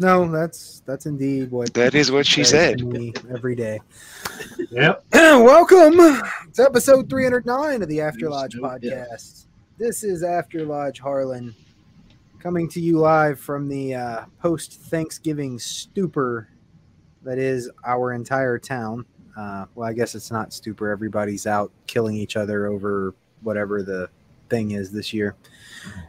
No, that's that's indeed what That is what she said. to me every day. Yep. Welcome to episode 309 of the After Lodge no doubt. podcast. This is After Lodge Harlan coming to you live from the uh, post Thanksgiving stupor that is our entire town. Uh, well, I guess it's not stupor. Everybody's out killing each other over whatever the thing is this year.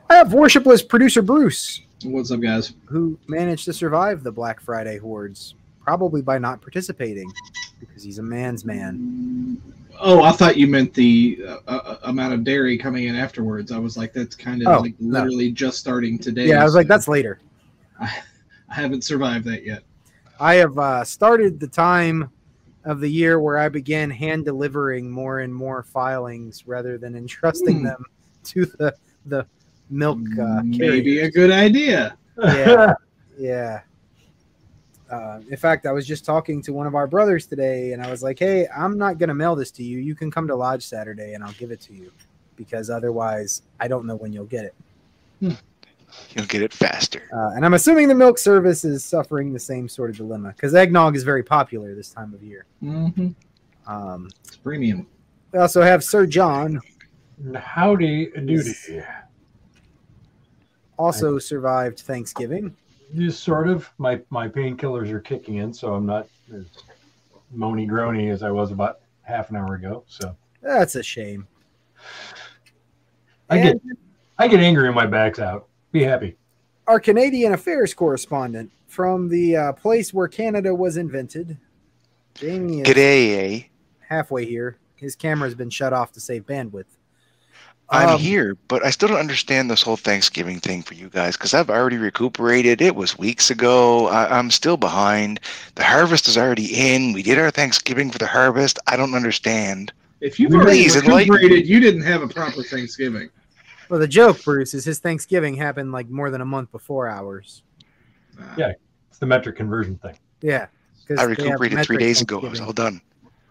I have worshipless producer Bruce, What's up, guys? who managed to survive the Black Friday hordes, probably by not participating because he's a man's man. Oh, I thought you meant the uh, uh, amount of dairy coming in afterwards. I was like, that's kind of Oh, like no. literally just starting today. Yeah, I was like, that's later. I haven't survived that yet. I have uh, started the time of the year where I began hand delivering more and more filings rather than entrusting Hmm. them to the the milk uh, Maybe carrier. a good idea. Yeah. Yeah. Uh, in fact, I was just talking to one of our brothers today, and I was like, "Hey, I'm not gonna mail this to you. You can come to Lodge Saturday, and I'll give it to you, because otherwise, I don't know when you'll get it." You'll get it faster. Uh, and I'm assuming the milk service is suffering the same sort of dilemma because eggnog is very popular this time of year. hmm Um, It's premium. we also have Sir John, Howdy doody. Also survived Thanksgiving. Just sort of. My my painkillers are kicking in, so I'm not as moany groany as I was about half an hour ago. So That's a shame. I And get I get angry when my back's out. Be happy. our Canadian affairs correspondent from the uh, place where Canada was invented, Jamie is G'day, eh? halfway here. His camera's been shut off to save bandwidth. I'm Um, here, but I still don't understand this whole Thanksgiving thing for you guys because I've already recuperated. It was weeks ago. I, I'm still behind. The harvest is already in. We did our Thanksgiving for the harvest. I don't understand. If you've already Please, enlighten recuperated, you didn't have a proper Thanksgiving. Well, the joke, Bruce, is his Thanksgiving happened like more than a month before ours. Yeah. It's the metric conversion thing. Yeah. 'cause I recuperated three days ago. It's was all done.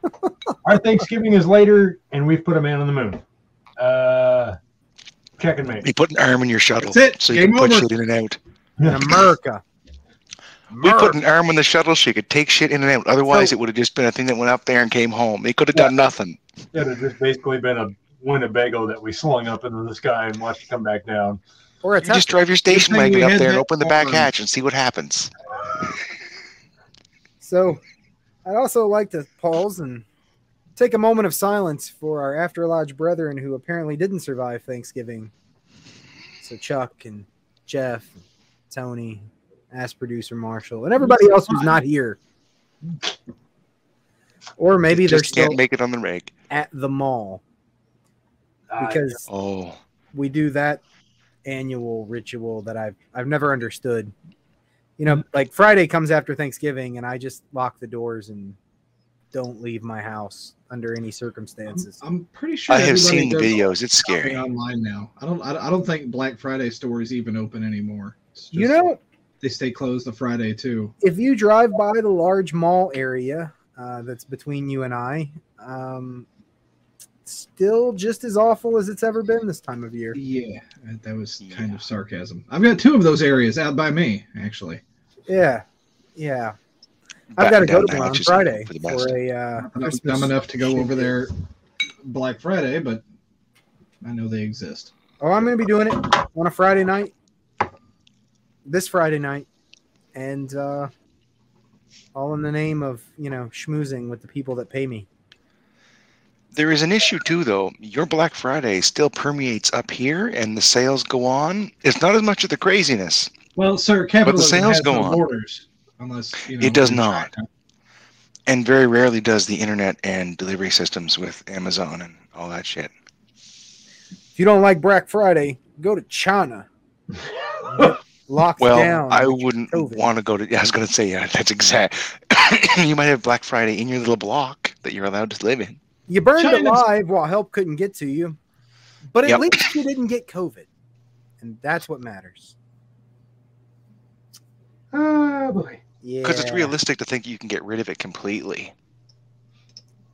Our Thanksgiving is later, and we've put a man on the moon. Uh, check and mate. You put an arm in your shuttle That's it. so you Game can put over. shit in and out. In America. We put an arm in the shuttle so you could take shit in and out. Otherwise, So- it would have just been a thing that went up there and came home. It could have done nothing. It had just basically been a Winnebago that we slung up into the sky and watched it come back down. Or a You just drive your station wagon up there and open the back on. hatch and see what happens. So, I'd also like to pause and take a moment of silence for our After Lodge brethren who apparently didn't survive Thanksgiving. So, Chuck and Jeff, and Tony, ask producer Marshall, and everybody else who's not here. Or maybe they're still can't make it on the reg. at the mall Uh, because Oh, we do that annual ritual that I've I've never understood. You know, like Friday comes after Thanksgiving, and I just lock the doors and don't leave my house under any I'm, circumstances. I'm pretty sure I have seen the videos. It's scary. online now. I don't. I I don't think Black Friday stores even open anymore. It's You know, they stay closed the Friday too. if you drive by the large mall area uh, that's between you and I, um, still just as awful as it's ever been this time of year. Yeah, that was kind of sarcasm. I've got two of those areas out by me, actually. Yeah, yeah. I've got to go to the one on Friday for the for best. a uh, I'm not Christmas. dumb enough to go over there Black Friday, but I know they exist. Oh, I'm going to be doing it on a Friday night. This Friday night. And uh, all in the name of, you know, schmoozing with the people that pay me. There is an issue too, though. Your Black Friday still permeates up here, and the sales go on. It's not as much of the craziness. Well, sir, capitalism sales has go no on. borders, unless you know, It does not. China. And very rarely does the internet and delivery systems with Amazon and all that shit. If you don't like Black Friday, go to China. Locked Well, down. I wouldn't COVID. want to go to. Yeah, I was going to say, yeah, that's exact. you might have Black Friday in your little block that you're allowed to live in. You burned China's- alive while help couldn't get to you, but at Yep. least you didn't get COVID, and that's what matters. Oh boy. Yeah, Because it's realistic to think you can get rid of it completely.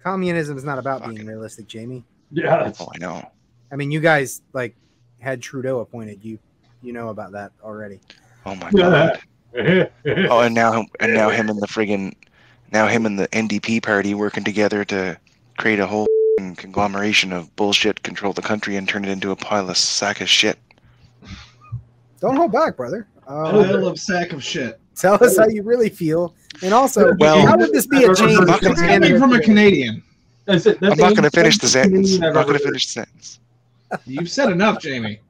Communism is not about being Fucking- realistic, Jamie. Yeah, that's Oh, I know. I mean, you guys like had Trudeau appointed. You, you know about that already. Oh my god. Oh, and now and now him and the friggin' now him and the NDP party working together to create a whole conglomeration of bullshit, control the country, and turn it into a pile of sack of shit. Don't hold back, brother. Uh, Pile of sack of shit. tell us how you really feel, and also, Well- how would this be a change? I'm not from gonna- It's coming from a Canadian. That's it. That's I'm not going to finish the sentence. I've I'm not going to finish the sentence. You've said enough, Jamie.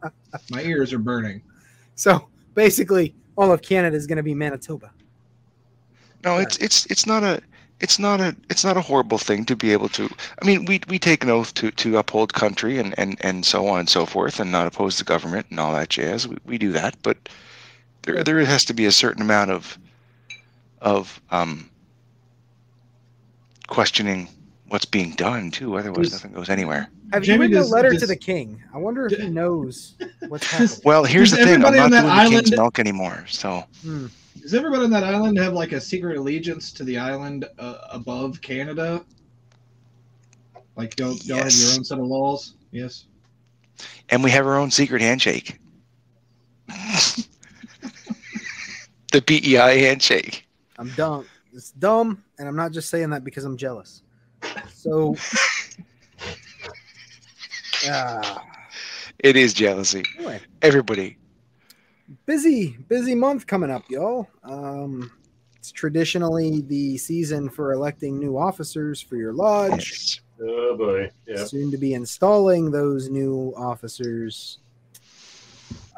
My ears are burning. So basically, all of Canada is going to be Manitoba. No, it's it's it's not a it's not a it's not a horrible thing to be able to. I mean, we we take an oath to to uphold country and and and so on and so forth, and not oppose the government and all that jazz. We we do that, but there there has to be a certain amount of of um questioning what's being done too. Otherwise, Does- nothing goes anywhere. Have Jamie, you written does- a letter does- to the king? I wonder if he knows what's happening. Well, here's Does the thing. I'm everybody not on doing that the king's island- milk anymore. So Hmm. Does everybody on that island have like a secret allegiance to the island uh, above Canada? Like, don't y'all have your own set of laws? Yes. and we have our own secret handshake. The PEI handshake. I'm dumb. It's dumb, and I'm not just saying that because I'm jealous. So, ah, It is jealousy. anyway, Everybody. busy, busy month coming up, y'all. Um, it's traditionally the season for electing new officers for your lodge. Yes. Oh boy. Yeah. Soon to be installing those new officers.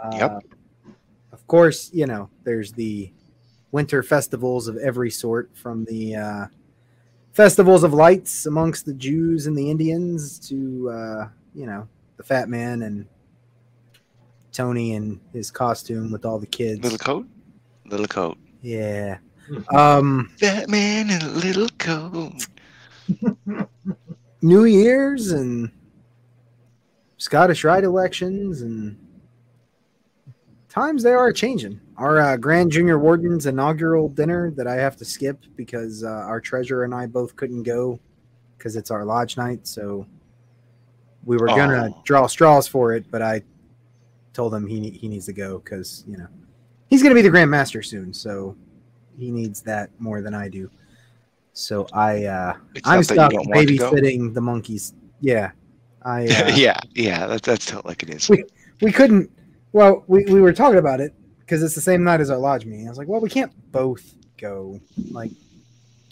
Uh, Yep. Of course, you know, there's the winter festivals of every sort from the uh, festivals of lights amongst the Jews and the Indians to, uh, you know, the fat man and Tony and his costume with all the kids. Little coat? Little coat. Yeah. Um, That man in a little coat. New Year's and Scottish Rite elections and times they are changing. Our uh, Grand Junior Warden's inaugural dinner that I have to skip because uh, our treasurer and I both couldn't go because it's our lodge night. So we were gonna Oh. draw straws for it, but I told him he he needs to go because you know he's gonna be the Grand Master soon, so he needs that more than I do. So I uh, I'm not that you stuck don't want to go. babysitting the monkeys. Yeah, I uh, yeah, yeah, that, that's how like it is. We- we couldn't. Well, we, we were talking about it because it's the same night as our lodge meeting. I was like, well, we can't both go. Like,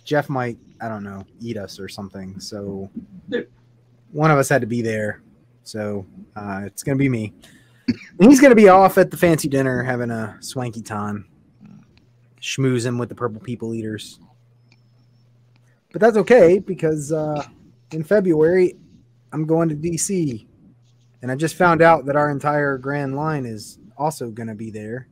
Jeff might, I don't know, eat us or something. So one of us had to be there. So uh, it's gonna be me. And he's gonna be off at the fancy dinner having a swanky time, schmoozing with the purple people eaters. But that's okay because uh, in February I'm going to DC and I just found out that our entire Grand Line is also going to be there,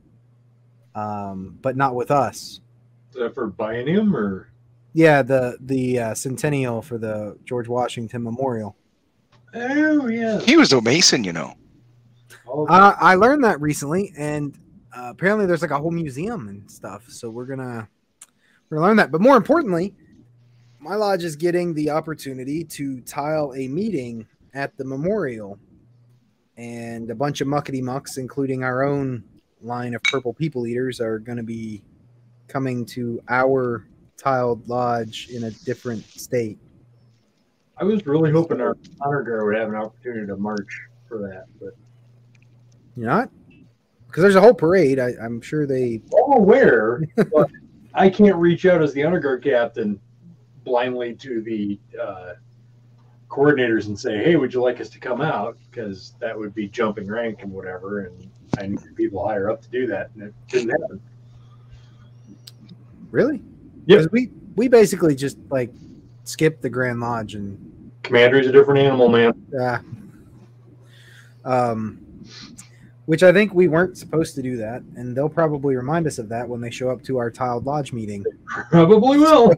um, but not with us. Is that for biennium or? Yeah, the the uh, centennial for the George Washington Memorial. Oh yeah. He was a Mason, you know. Oh, Uh, I learned that recently, and uh, apparently there's like a whole museum and stuff. So we're gonna we're gonna learn that. But more importantly, my lodge is getting the opportunity to tile a meeting at the memorial, and a bunch of muckety mucks, including our own line of purple people eaters, are going to be coming to our tiled lodge in a different state. I was really hoping our honor guard would have an opportunity to march for that, but You're not because there's a whole parade. I, I'm sure they. I'm aware, but I can't reach out as the honor guard captain blindly to the uh, coordinators and say, "Hey, would you like us to come out?" Because that would be jumping rank and whatever, and I need people higher up to do that, and it didn't happen. Really? 'Cause we we basically just like skipped the Grand Lodge and Commander is a different animal, man. uh, um, which I think we weren't supposed to do that, and they'll probably remind us of that when they show up to our tiled lodge meeting. Probably will.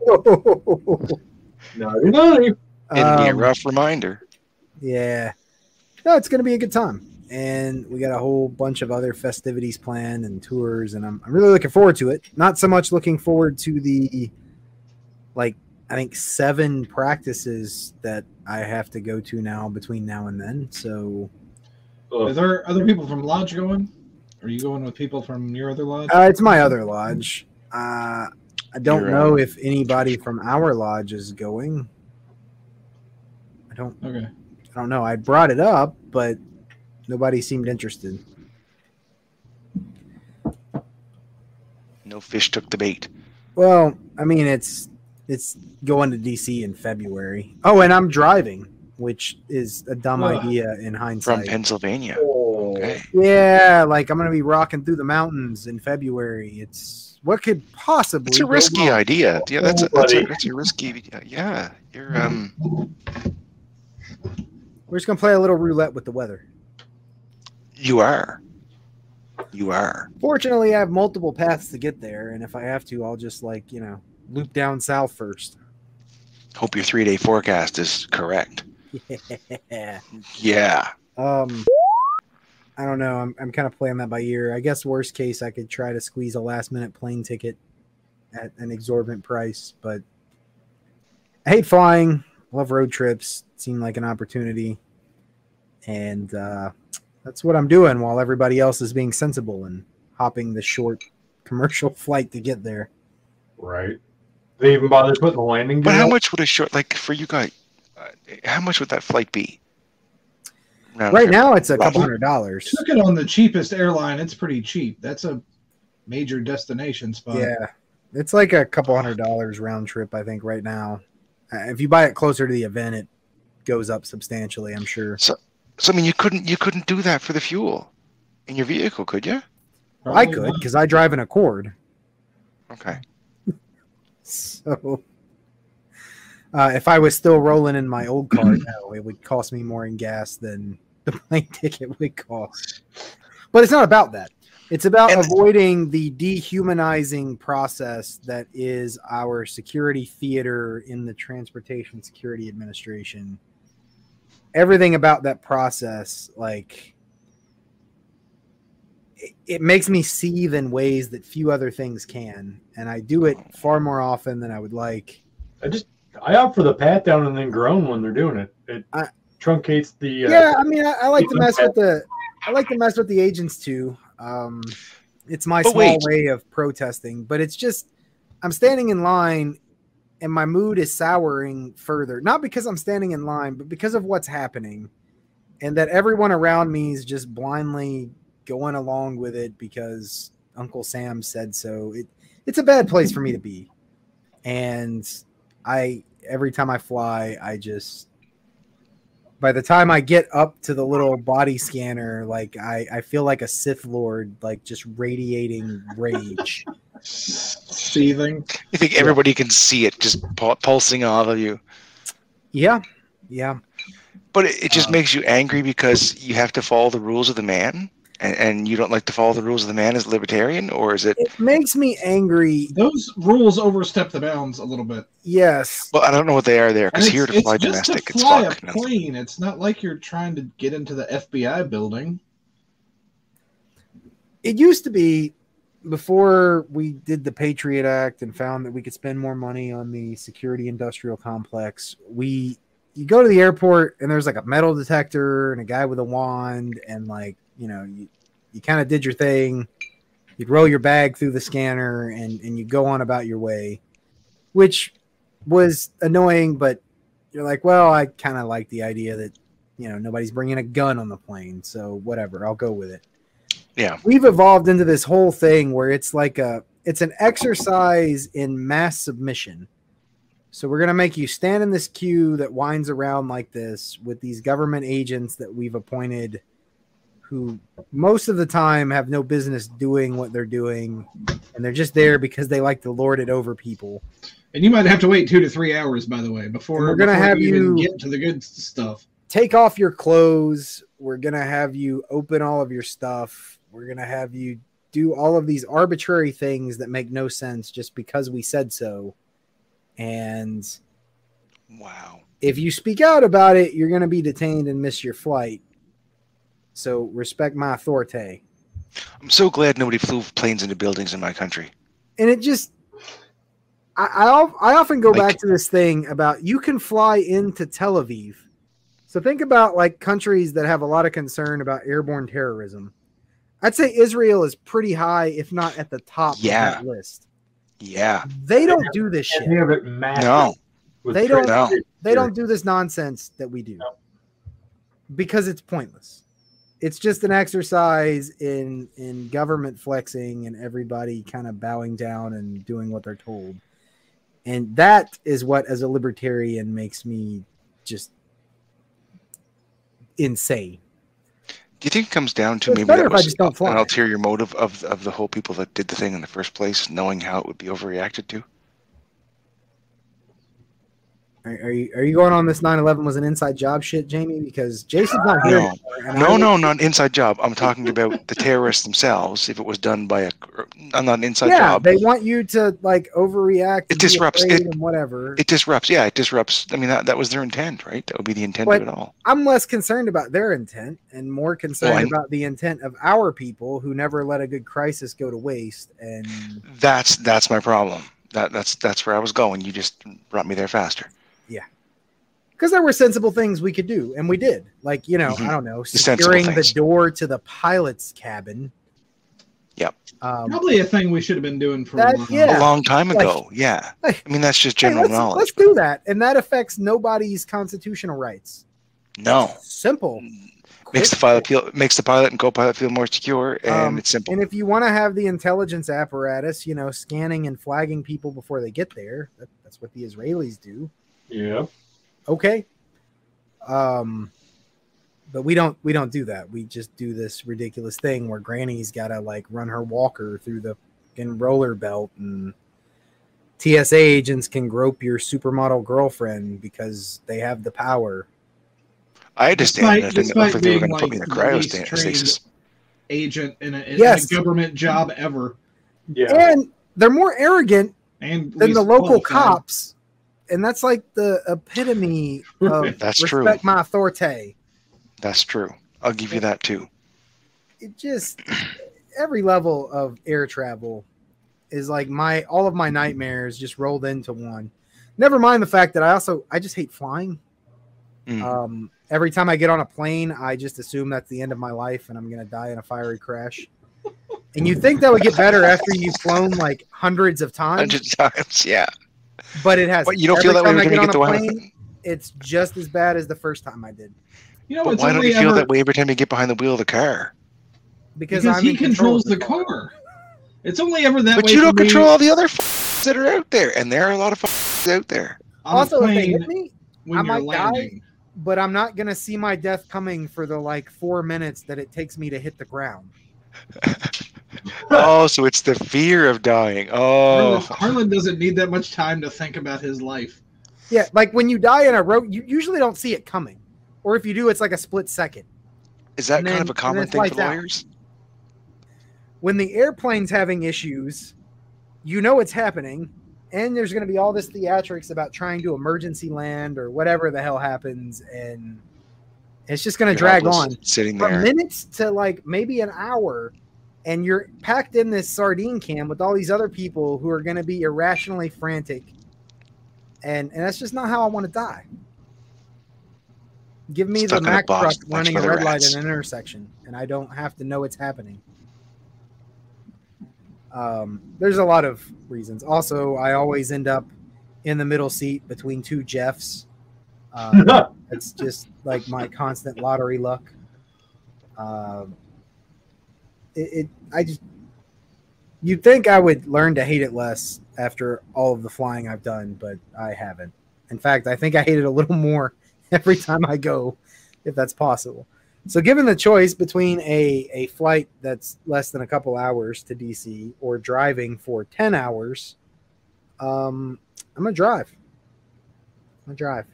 Naughty. It'd be a Um, rough reminder. Yeah. No, it's going to be a good time. And we got a whole bunch of other festivities planned and tours, and I'm, I'm really looking forward to it. Not so much looking forward to the, like, I think seven practices that I have to go to now between now and then. So Are there other people from lodge going? Are you going with people from your other lodge? uh, it's my other lodge. Uh, I don't Your, know if anybody from our lodge is going. I don't. okay. I don't know. I brought it up, but nobody seemed interested. No fish took the bait. Well, I mean, it's it's going to DC in February. Oh, and I'm driving, which is a dumb Ugh. idea in hindsight. From. Pennsylvania. Oh, Okay. yeah, like I'm gonna be rocking through the mountains in February. It's what could possibly. It's a risky idea. Yeah, that's a, that's a, that's a risky. Yeah, you're um. We're just gonna play a little roulette with the weather. You are. You are. Fortunately, I have multiple paths to get there, and if I have to, I'll just like you know loop down south first. Hope your three day forecast is correct. yeah. Yeah. Um, I don't know. I'm I'm kind of playing that by ear. I guess worst case, I could try to squeeze a last minute plane ticket at an exorbitant price, but I hate flying. Love road trips. Seem like an opportunity, and uh, that's what I'm doing while everybody else is being sensible and hopping the short commercial flight to get there. right. They even bothered putting the landing But how up? much would a short like for you guys? Uh, how much would that flight be? Round Right trip? now, it's a Right. couple hundred dollars. Took it on the cheapest airline. It's pretty cheap. That's a major destination spot. Yeah, it's like a couple hundred dollars round trip. I think right now. Uh, if you buy it closer to the event, it goes up substantially. I'm sure. So I mean, you couldn't you couldn't do that for the fuel in your vehicle, could you? I could because I drive an Accord. Okay. So, uh, if I was still rolling in my old car, no, it would cost me more in gas than the plane ticket would cost. But it's not about that. It's about And- avoiding the dehumanizing process that is our security theater in the Transportation Security Administration. Everything about that process, like, it, it makes me seethe in ways that few other things can. And I do it far more often than I would like. I just I opt for the pat down and then groan when they're doing it. It I- truncates the. Uh, yeah, I mean, I, I like to mess with the, I like to mess with the agents too. Um, it's my But small wait. way of protesting, but it's just I'm standing in line, and my mood is souring further. Not because I'm standing in line, but because of what's happening, and that everyone around me is just blindly going along with it because Uncle Sam said so. It it's a bad place for me to be, and I every time I fly, I just by the time I get up to the little body scanner, like I, I feel like a Sith Lord, like just radiating rage. Seething. You think everybody can see it just pu- pulsing off of you, yeah, yeah. but it, it just Uh, makes you angry because you have to follow the rules of the man, and, and you don't like to follow the rules of the man as a libertarian, or is it? It makes me angry. Those rules overstep the bounds a little bit. Yes, Well, I don't know what they are there because here to it's fly just domestic, to it's fly a no. plane. It's not like you're trying to get into the FBI building. it used to be before we did the Patriot Act and found that we could spend more money on the security industrial complex. We you go to the airport and there's like a metal detector and a guy with a wand and like you know you you kind of did your thing. You'd roll your bag through the scanner and and you go on about your way, which was annoying. But you're like, well, I kind of like the idea that you know nobody's bringing a gun on the plane, so whatever, I'll go with it Yeah, we've evolved into this whole thing where it's like a it's an exercise in mass submission So we're gonna make you stand in this queue that winds around like this with these government agents that we've appointed, who most of the time have no business doing what they're doing, and they're just there because they like to lord it over people. And you might have to wait two to three hours, by the way, before And we're gonna before have even you- get to the good stuff. take off your clothes. We're gonna have you open all of your stuff. We're gonna have you do all of these arbitrary things that make no sense just because we said so. And Wow. if you speak out about it, you're gonna be detained and miss your flight. So respect my authority. I'm so glad nobody flew planes into buildings in my country. And it just I, I, I often go Like- back to this thing about you can fly into Tel Aviv. So think about like countries that have a lot of concern about airborne terrorism. I'd say Israel is pretty high, if not at the top Yeah. of that list. Yeah. They don't do this shit. they have it. No. They don't- No. They don't do this nonsense that we do No. because it's pointless. It's just an exercise in in government flexing and everybody kind of bowing down and doing what they're told. And that is what as a libertarian makes me just insane. Do you think it comes down to It's maybe that was just don't fly. an ulterior motive of, of the whole people that did the thing in the first place, knowing how it would be overreacted to? Are, are you are you going on this 9/11 was an inside job shit, Jamie? Because Jason's not here. No. and I No, no, not an inside job. I'm talking about the terrorists themselves. If it was done by a, uh, not an inside Yeah, job, they want you to like overreact. It disrupts- it- and whatever. it disrupts. Yeah, it disrupts. I mean, that, that was their intent, right? That would be the intent But- of it all. I'm less concerned about their intent and more concerned Well, about the intent of our people who never let a good crisis go to waste. And That's that's my problem. That that's that's where I was going. You just brought me there faster. Because there were sensible things we could do, and we did. Like you know, Mhm. I don't know, sensible securing the things. door to the pilot's cabin. Yep. Um, Probably a thing we should have been doing for That- a while. yeah. A long time Like- ago. yeah. like- I mean, that's just hey, general let's, knowledge. let's do that, and that affects nobody's constitutional rights. no. Simple. Makes the pilot feel makes the pilot and co-pilot feel more secure, and Um, it's simple. And if you want to have the intelligence apparatus, you know, scanning and flagging people before they get there, that, that's what the Israelis do. Yeah. Okay. Um, but we don't we don't do that. We just do this ridiculous thing where Granny's got to like run her walker through the fucking roller belt, and TSA agents can grope your supermodel girlfriend because they have the power. I understand. Despite- I didn't know despite if they were being, going to put me in like, a the least cryostasis. Agent in a, in Yes. a government job ever. Yeah. And they're more arrogant And than the local qualified. cops. And that's like the epitome of That's true. respect my authority. That's true. I'll give you that too. It just every level of air travel is like my all of my nightmares just rolled into one. Never mind the fact that I also I just hate flying. Mm. Um, every time I get on a plane, I just assume that's the end of my life and I'm gonna die in a fiery crash. And you think that would get better after you've flown like hundreds of times, Hundred times, yeah. But it has. But you don't feel that way time I every time you get get the a wheel. plane, it's just as bad as the first time I did You know, But it's why don't only you feel ever that way every time you get behind the wheel of the car? because, because he in control controls the car. It's only ever that But way. you don't for me control all the other f- that are out there, and there are a lot of f- out there. on Also, a if they hit me, when I you're might die. but I'm not gonna see my death coming for the like four minutes that it takes me to hit the ground. oh, so it's the fear of dying. Oh, Harlan doesn't need that much time to think about his life. Yeah, like when you die in a road, you usually don't see it coming, or if you do, it's like a split second. is that and kind then- of a common thing for flights out. lawyers? When the airplane's having issues, you know it's happening, and there's going to be all this theatrics about trying to emergency land or whatever the hell happens, and it's just going to drag on. sitting from there. minutes to like maybe an hour and you're packed in this sardine can with all these other people who are going to be irrationally frantic. And and that's just not how i want to die. Give me Stuck the in a mac truck with a bunch running a other red light rats. in an intersection and i don't have to know it's happening. Um, there's a lot of reasons. Also i always end up in the middle seat between two jeffs. Um, it's just like my constant lottery luck. Um, it, it, I just, You'd think I would learn to hate it less after all of the flying I've done, but I haven't. In fact, I think I hate it a little more every time I go, if that's possible. So, given the choice between a, a flight that's less than a couple hours to DC or driving for 10 hours, um, I'm going to drive. I'm going to drive.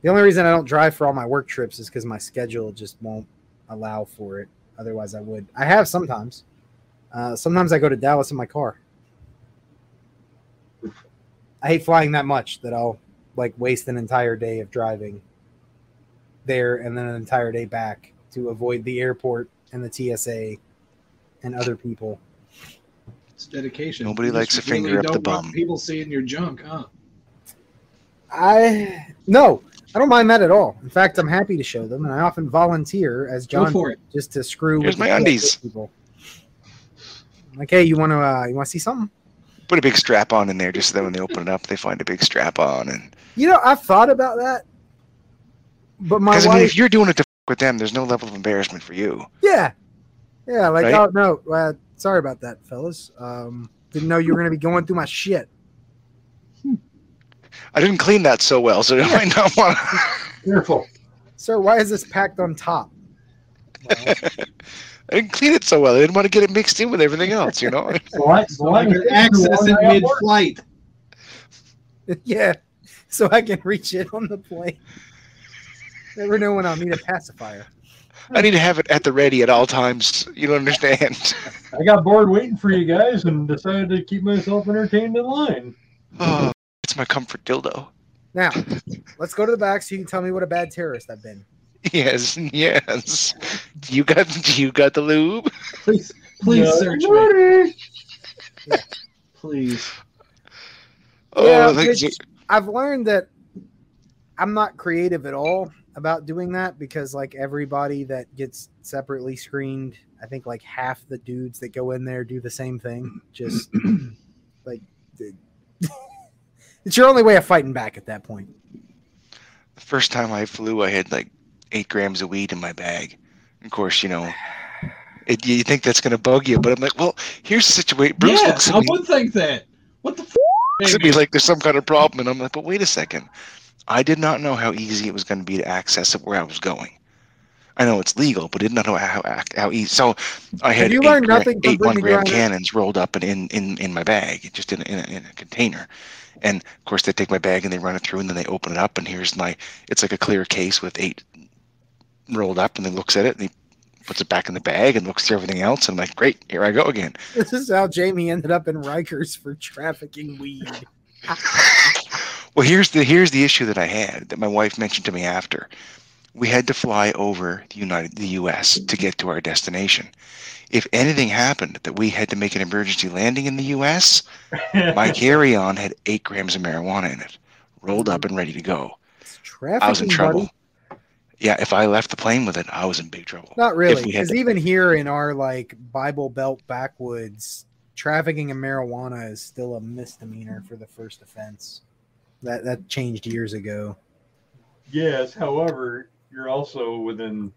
The only reason I don't drive for all my work trips is because my schedule just won't allow for it. Otherwise, I would. I have sometimes. Uh, sometimes I go to Dallas in my car. I hate flying that much that I'll like waste an entire day of driving there and then an entire day back to avoid the airport and the TSA and other people. It's dedication. Nobody You likes just a finger up the don't want bum. People seeing your junk, huh? I no, I don't mind that at all. In fact, I'm happy to show them, and I often volunteer as John for it. just to screw Here's with my undies. people. Like, hey, you want to uh, you want to see something? Put a big strap on in there just so that when they open it up, they find a big strap on. And You know, I've thought about that, but my wife, I mean, if you're doing it to f- with them, there's no level of embarrassment for you. yeah, yeah, like Right? oh no, uh, sorry about that, fellas. Um, didn't know you were gonna be going through my shit. I didn't clean that so well, so I might not want. to. Careful. Sir, why is this packed on top? Well, I didn't clean it so well. I didn't want to get it mixed in with everything else. You know. So I, So so I'm access in mid-flight. yeah, so I can reach it on the plane. Never know when I'll need a pacifier. I need to have it at the ready at all times. You don't understand. I got bored waiting for you guys and decided to keep myself entertained in line. Oh, it's my comfort dildo. Now, let's go to the back so you can tell me what a bad terrorist I've been. Yes, yes. You got you got the lube. Please, please No, search me. Marty. Please. Oh, Yeah, like, which- I've learned that I'm not creative at all about doing that because like everybody that gets separately screened, I think like half the dudes that go in there do the same thing. Just like dude. It's your only way of fighting back at that point. the first time I flew, I had like eight grams of weed in my bag. Of course, you know, it, you think that's gonna bug you, but I'm like, well, here's the situation. Bruce yeah, looks at I me, would think that. What the f? looks at me like there's some kind of problem, and I'm like, but wait a second. I did not know how easy it was going to be to access it where I was going. I know it's legal, but did not know how how, how easy. So I had you eight, gra- nothing eight one gram cannons rolled up in, in, in, in my bag, just in a, in, a, in a container. And of course, they take my bag and they run it through, and then they open it up, and here's my. It's like a clear case with eight rolled up, and he looks at it and he puts it back in the bag and looks through everything else. And I'm like, great, here I go again. This is how Jamie ended up in Rikers for trafficking weed. Well, here's the here's the issue that I had that my wife mentioned to me after. We had to fly over the United the U.S. to get to our destination. If anything happened that we had to make an emergency landing in the U.S., my carry-on had eight grams of marijuana in it, rolled up and ready to go. I was in trouble. buddy. Yeah, if I left the plane with it, I was in big trouble. Not really, If we had because to- even here in our like Bible Belt backwoods, trafficking in marijuana is still a misdemeanor for the first offense. That that changed years ago. yes, however, you're also within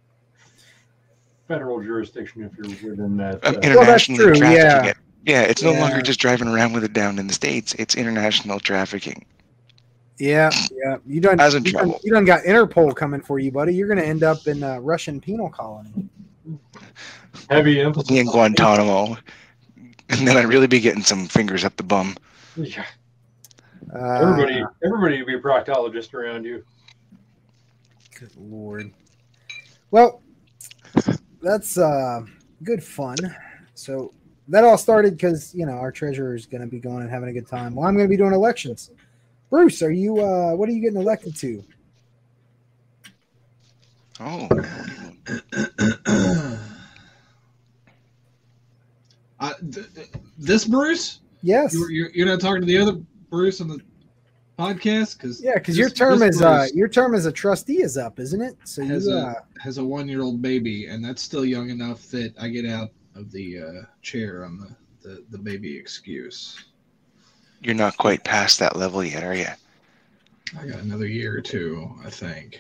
federal jurisdiction if you're within that. Uh, internationally true, trafficking yeah. it. Yeah, it's no Yeah. longer just driving around with it down in the states. It's international trafficking. Yeah, yeah. You done, I was in you, done trouble. you done got Interpol coming for you, buddy. You're gonna end up in a Russian penal colony. heavy emphasis. in Guantanamo, and then I'd really be getting some fingers up the bum. Yeah, Uh, everybody, everybody would be a proctologist around you. Good lord. Well, that's uh, good fun. So that all started because you know our treasurer is going to be going and having a good time. Well, I'm going to be doing elections. Bruce, are you? Uh, what are you getting elected to? Oh, Uh, th- th- this Bruce? Yes. You're, you're, you're not talking to the other Bruce on the podcast because Yeah, because your term is uh, your term as a trustee is up, isn't it? So you, has uh, a has a one year old baby, and that's still young enough that I get out of the uh, chair on the, the the baby excuse. you're not quite past that level yet, are you? I got another year or two, I think.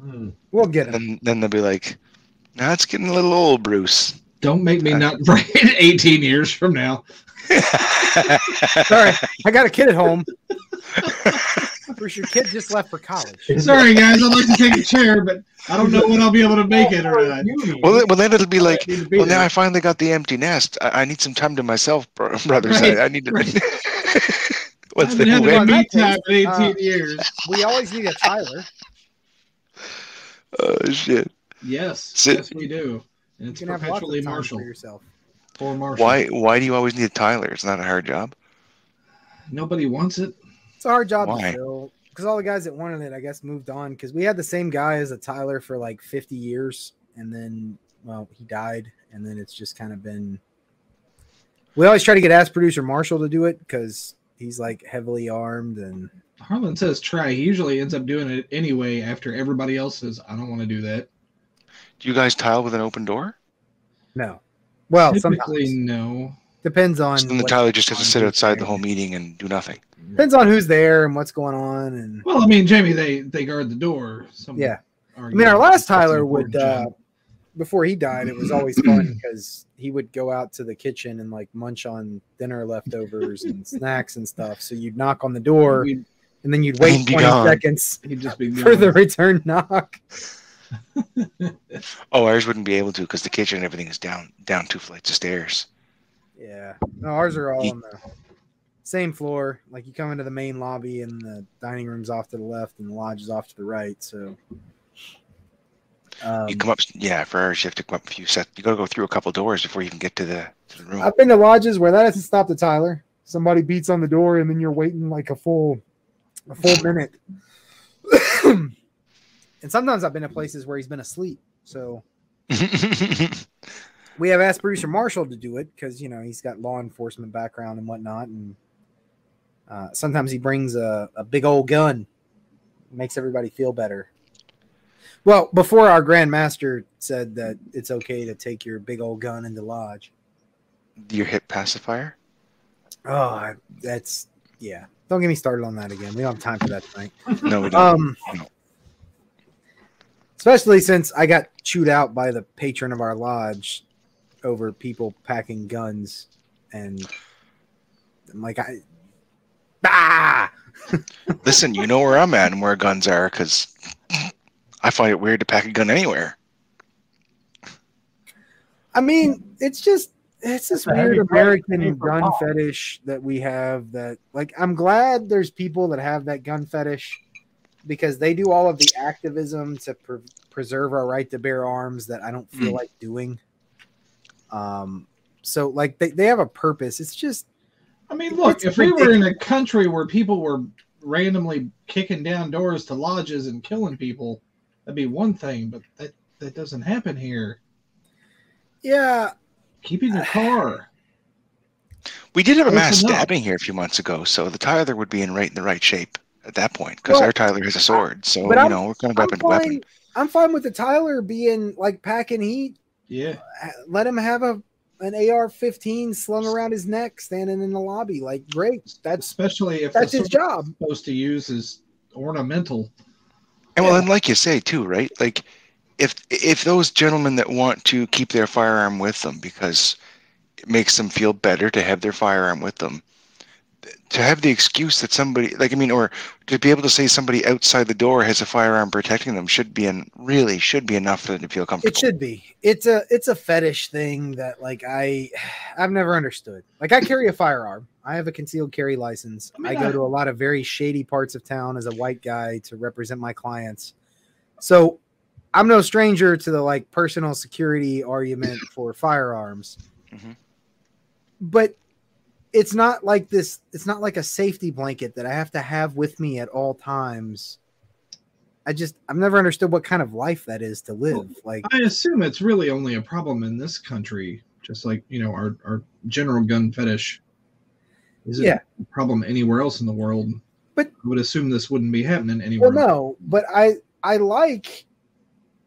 Hmm. we'll get it Then, then they'll be like, "Now it's getting a little old, Bruce." Don't make me not write 18 years from now. Sorry, I got a kid at home. Bruce, your kid just left for college. Sorry, guys. I'd like to take a chair, but I don't know when I'll be able to make it or not. well, then- well, then it'll be like, I be well, now. I finally got the empty nest. I, I need some time to myself, bro- brothers. Right, I, I need to. right. What's I've the been having way? my in me that time in 18 uh, years. We always need a Tyler. Oh shit! Yes, So- yes, we do. And it's can have lots perpetually of time Marshall for yourself. For Marshall. Why? Why do you always need a Tyler? It's not a hard job. Nobody wants it. It's a hard job Why? to fill because all the guys that wanted it, I guess, moved on. Because we had the same guy as a Tyler for like 50 years, and then, well, he died, and then it's just kind of been. We always try to get ass producer Marshall to do it because he's like heavily armed and Harlan says try. He usually ends up doing it anyway after everybody else says, I don't want to do that. Do you guys tile with an open door? no. Well, Typically, sometimes no. depends on So then the what- Tyler just has to sit outside the whole meeting and do nothing. depends on who's there and what's going on and Well, I mean, Jamie, they they guard the door. Some yeah. I I mean, our last Tyler would, uh, before he died, it was always fun because he would go out to the kitchen and like munch on dinner leftovers and snacks and stuff. So you'd knock on the door and then you'd wait be 20 gone. seconds he'd just be for gone. the return knock. Oh, ours wouldn't be able to because the kitchen and everything is down down two flights of stairs. Yeah. No, ours are all on the same floor. Like you come into the main lobby and the dining room's off to the left and the lodge is off to the right. So. Um, you come up, yeah. For ours, you have to come up a few sets. You got to go through a couple doors before you can get to the to the room. I've been to lodges where that hasn't stopped the Tyler. Somebody beats on the door and then you're waiting like a full a full minute. and sometimes I've been to places where he's been asleep. So we have asked producer Marshall to do it because you know he's got law enforcement background and whatnot, and uh, sometimes he brings a, a big old gun, makes everybody feel better. Well, before our grandmaster said that it's okay to take your big old gun into lodge. Your hip pacifier. Oh, that's yeah. Don't get me started on that again. We don't have time for that tonight. No, we don't. Um, No. Especially since I got chewed out by the patron of our lodge over people packing guns, and I'm like, I, ah, Listen, you know where I'm at and where guns are because I find it weird to pack a gun anywhere. I mean, it's just it's this That's weird American gun fetish that we have. That like, I'm glad there's people that have that gun fetish because they do all of the activism to pre- preserve our right to bear arms that I don't feel Mm. like doing. Um, so like they, they have a purpose. It's just I mean, look, It's if we were in a country where people were randomly kicking down doors to lodges and killing people, that'd be one thing, but that, that doesn't happen here. yeah. Keep in your car. We did have a Close mass enough. stabbing here a few months ago, so the Tyler would be in right in the right shape at that point because Well, our Tyler has a sword. So you I'm- know we're going I'm weapon to weapon. I'm fine with the Tyler being like packing heat. Yeah. Uh, let him have a an AR-15 slung around his neck, standing in the lobby. Like, great. That's Especially if that's the his job. it's supposed to use is ornamental. And well, and like you say too, right? Like if if those gentlemen that want to keep their firearm with them because it makes them feel better to have their firearm with them, to have the excuse that somebody like I mean, or to be able to say somebody outside the door has a firearm protecting them should be and really should be enough for them to feel comfortable. It should be. It's a it's a fetish thing that like I I've never understood. Like I carry a firearm. I have a concealed carry license. I mean, I go I- to a lot of very shady parts of town as a white guy to represent my clients. So I'm no stranger to the like personal security argument for firearms. Mhm. But it's not like this it's not like a safety blanket that I have to have with me at all times. I just I've never understood what kind of life that is to live. Like I assume it's really only a problem in this country, just like, you know, our, our general gun fetish. Is it Yeah. a problem anywhere else in the world? But- I would assume this wouldn't be happening anywhere. Well, no, but I I like,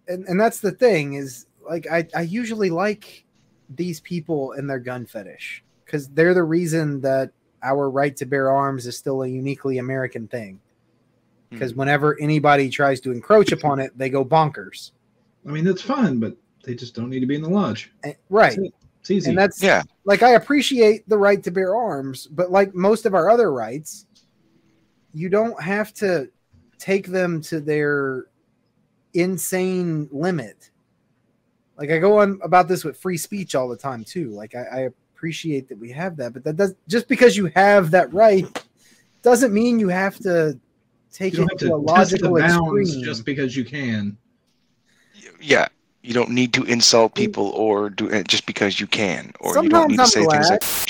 and and that's the thing is like I I usually like these people and their gun fetish because they're the reason that our right to bear arms is still a uniquely American thing. Hmm. Because whenever anybody tries to encroach upon it, they go bonkers. I mean, that's fine, but they just don't need to be in the lodge. And- right. That's it. It's easy. And that's Yeah. like I appreciate the right to bear arms, but like most of our other rights, you don't have to take them to their insane limit. Like I go on about this with free speech all the time too. Like I, I appreciate that we have that, but that does just because you have that right doesn't mean you have to take you it don't to a to test the logical extreme. just because you can. Yeah. You don't need to insult people or do it just because you can, or you don't need to I'm say things like.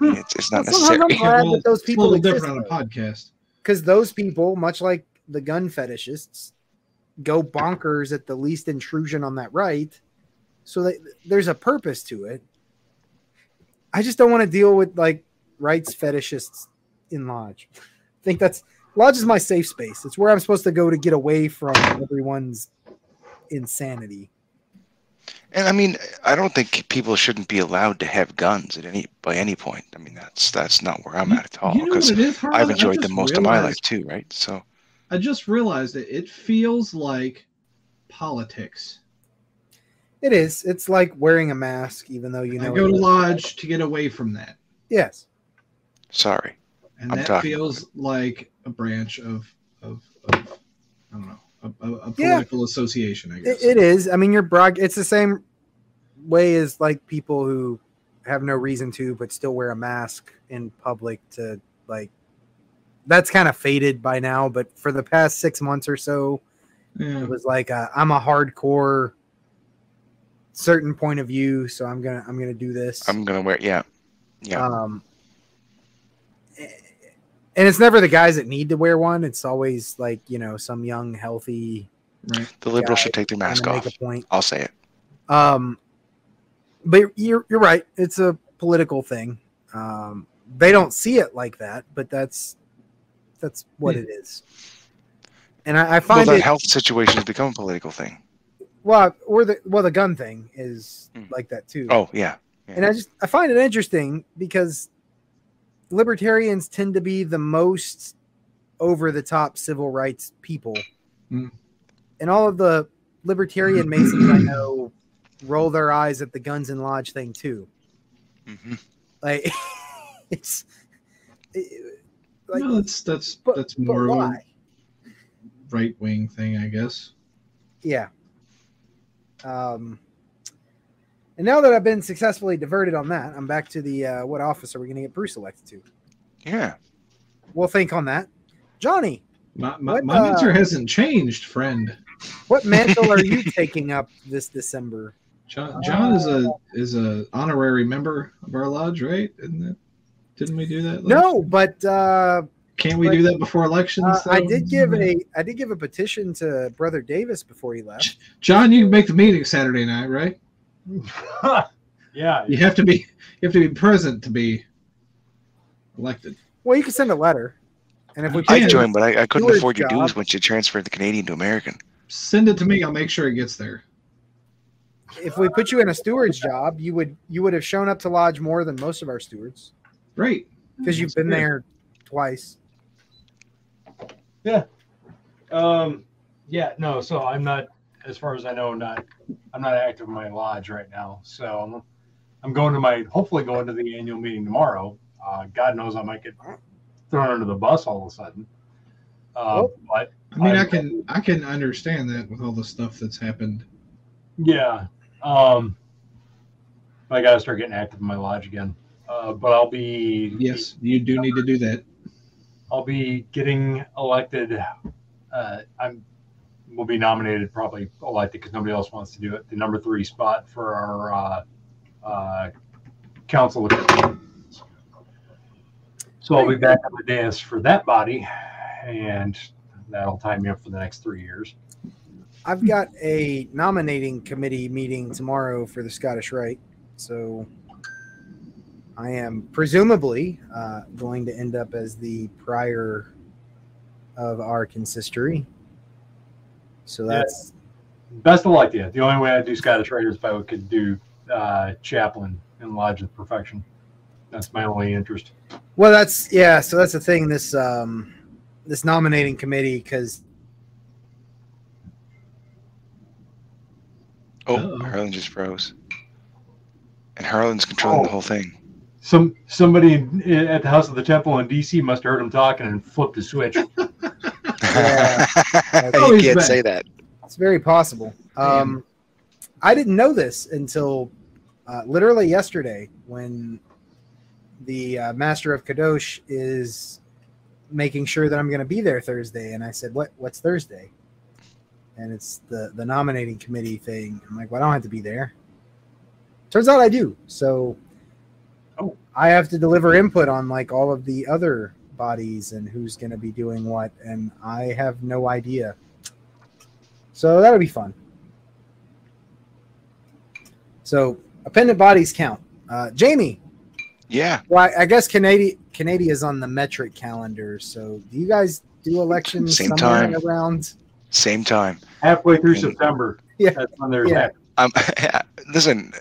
It's, it's not Sometimes I'm necessary. glad Well, that those it's a people little exist, different on a podcast. because those people, much like the gun fetishists, go bonkers at the least intrusion on that right. So that there's a purpose to it. I just don't want to deal with like rights fetishists in lodge. I think that's lodge is my safe space. It's where I'm supposed to go to get away from everyone's insanity. And I mean, I don't think people shouldn't be allowed to have guns at any by any point. I mean, that's that's not where I'm You- at at all you know because what it is, Harlan? I've enjoyed them most of my life too, right? So I just realized it. It feels like politics. It is. It's like wearing a mask, even though you know. I go to doesn't. lodge to get away from that, Yes. sorry. and I'm that talking feels like a branch of of, of I don't know a, a, a Yeah. political association. I guess It, it is. I mean, you're broad. It's the same way as like people who have no reason to, but still wear a mask in public to like. That's kind of faded by now, but for the past six months or so, yeah. it was like i I'm a hardcore certain point of view, so I'm gonna I'm gonna do this. I'm gonna wear. Yeah, yeah. Um, and it's never the guys that need to wear one. It's always like you know some young healthy the liberals should take their mask off. a point. I'll say it. Um, but you're you're right. It's a political thing. Um, they don't see it like that, but that's that's what Hmm. it is. And I, I Well, find that it health situation has become a political thing. Well, or the well, the gun thing is Hmm. like that too. Oh yeah, and I just I find it interesting because libertarians tend to be the most over the top civil rights people, Hmm. and all of the libertarian masons I know roll their eyes at the guns and lodge thing too. hmm Like it's it- like no, that's that's but, that's more of a right wing thing, I guess. Yeah. Um. And now that I've been successfully diverted on that, I'm back to the uh, what office are we going to get Bruce elected to? yeah. We'll think on that. Johnny, My my, What, my uh, answer hasn't changed, friend. what mantle are you taking up this December? John, John is a is a honorary member of our lodge, right? Isn't it? Didn't we do that? last No, year? but uh, Can't we do that before elections? uh, I did give a I did give a petition to Brother Davis before he left. John, you can make the meeting Saturday night, right? yeah. You have to be you have to be present to be elected. Well, you can send a letter, and if we You put can. I joined, but I, I couldn't Steward's afford your job. dues once you transferred the Canadian to American. Send it to me. I'll make sure it gets there. if we put you in a steward's job, you would you would have shown up to lodge more than most of our stewards right? because you've been there twice. Um, yeah, no. So I'm not, as far as I know, not. I'm not active in my lodge right now. So I'm, I'm going to my, hopefully going to the annual meeting tomorrow. Uh, God knows I might get thrown under the bus all of a sudden. Uh, but I mean, I I'm- can I can understand that with all the stuff that's happened. yeah, um, I got to start getting active in my lodge again. Uh, but I'll be Yes, you do need to do that. I'll be getting elected. Uh, I'm will be nominated, probably elected because nobody else wants to do it. The number three spot for our uh, uh, council. So I'll be back on the dais for that body, and that'll tie me up for the next three years. I've got a nominating committee meeting tomorrow for the Scottish Rite, so I am presumably uh, going to end up as the prior of our consistory. So Yeah. that's Best of luck to you. The only way I do Scottish Raiders if I could do uh, chaplain in Lodge of Perfection. That's my only interest. well, that's yeah. So that's the thing. This um, this nominating committee because Oh, Uh-oh. Harlan just froze. And Harlan's controlling the Oh. whole thing. Some somebody at the House of the Temple in DC must have heard him talking and flipped the switch. Yeah. Oh, you can't back. say that. It's very possible. Um, I didn't know this until uh, literally yesterday when the uh, Master of Kadosh is making sure that I'm going to be there Thursday, and I said, "What? What's Thursday?" And it's the the nominating committee thing. I'm like, "Well, I don't have to be there." Turns out I do. So. I have to deliver input on like all of the other bodies and who's going to be doing what, and I have no idea. So that'll be fun. So appendant bodies count. Uh, Jamie, Yeah. well, I, I guess Canada Canada is on the metric calendar. So do you guys do elections Same time. around? Same time. Halfway through. September. Yeah. That's when there's Yeah. Um, listen.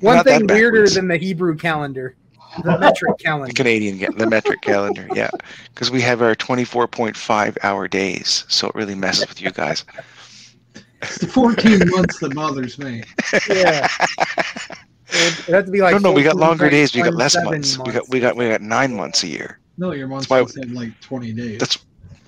One not that thing weirder backwards. than the Hebrew calendar, the metric calendar. the calendar. Canadian, ga- the metric calendar. Yeah, because we have our 24.5 hour days, so it really messes with you guys. It's the 14 months that bothers me. Yeah, it would have to be like no, no, we got longer days. We got less months. months. We got we got we got nine months a year. No, your months why- have like 20 days. That's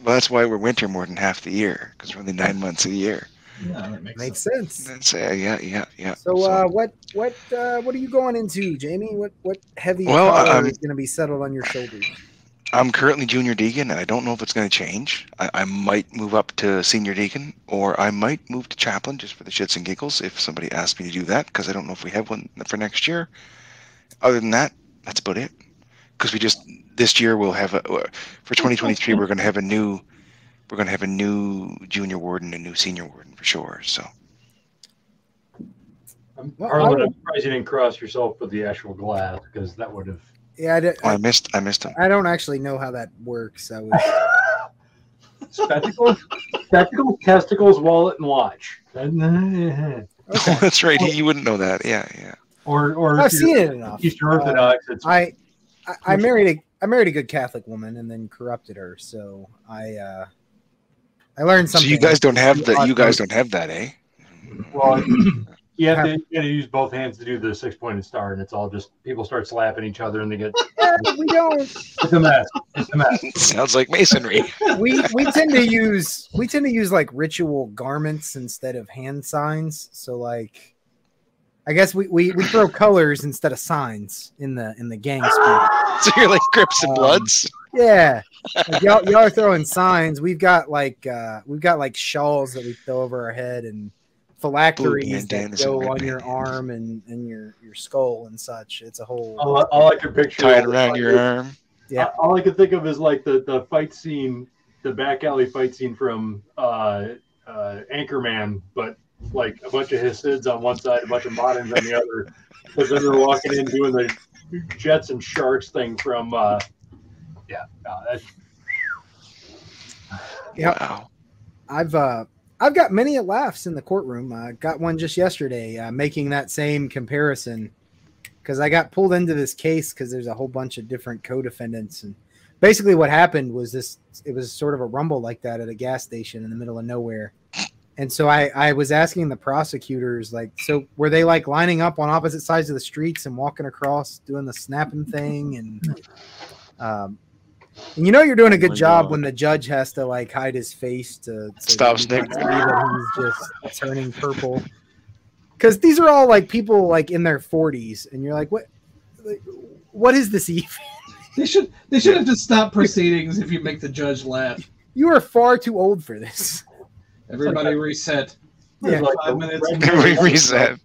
well, that's why we're winter more than half the year because we're only nine months a year. Yeah, that makes, Makes sense. sense. That's, uh, yeah, yeah, yeah. So, uh, what, what, uh, what are you going into, Jamie? What, what heavy Well, collar um, is going to be settled on your shoulders? I'm currently junior deacon, and I don't know if it's going to change. I, I might move up to senior deacon, or I might move to chaplain just for the shits and giggles if somebody asks me to do that, because I don't know if we have one for next year. Other than that, that's about it. Because we just this year we'll have a for 2023 we're going to have a new we're going to have a new junior warden, and a new senior warden for sure. So I'm, Well, Harlan, I I'm surprised you didn't cross yourself with the actual glass because that would have. Yeah, I, d- oh, I missed I missed him. I don't actually know how that works. I was, Spectacles, spectacles, testicles, wallet, and watch. or, okay. that's right. He, you wouldn't know that. Yeah, yeah. or or I've seen it enough. Eastern Uh, Orthodox. it's I, I, I married a, I married a good Catholic woman and then corrupted her. So I, uh, I learned something. So something. you guys don't have that. You guys don't have that, eh? well, you have to, you got to use both hands to do the six-pointed star, and it's all just people start slapping each other, and they get we don't. it's a mess. It's a mess. Sounds like masonry. we we tend to use we tend to use like ritual garments instead of hand signs. So like, I guess we, we, we throw colors instead of signs in the in the gang spirit. so you're like Crips and Um, Bloods. Yeah, like y'all, y'all are throwing signs. We've got like uh, we've got like shawls that we throw over our head and phylacteries that and go on your bandanas. arm and, and your your skull and such. It's a whole All, all I can picture Tie it is around like- your arm. Yeah. All I can think of is like the the fight scene, the back alley fight scene from uh, uh, Anchorman, but like a bunch of Hasids on one side, a bunch of moderns on the other. Because then they're walking in doing the Jets and Sharks thing from. Uh, yeah, no, that's, Yep. Wow. I've uh I've got many laughs in the courtroom. I got one just yesterday, uh, making that same comparison because I got pulled into this case because there's a whole bunch of different co-defendants, and basically what happened was this: it was sort of a rumble like that at a gas station in the middle of nowhere, and so I I was asking the prosecutors like, so were they like lining up on opposite sides of the streets and walking across doing the snapping thing and um. And you know you're doing a Oh good my job God. when the judge has to like hide his face to, to Stop that you can't snickering. he's just turning purple. Because these are all like people like in their 40s, and you're like, what? like, What is this even? They should they should have just stopped proceedings if you make the judge laugh. You are far too old for this. Everybody reset. Yeah. like Five minutes. redneck- We reset.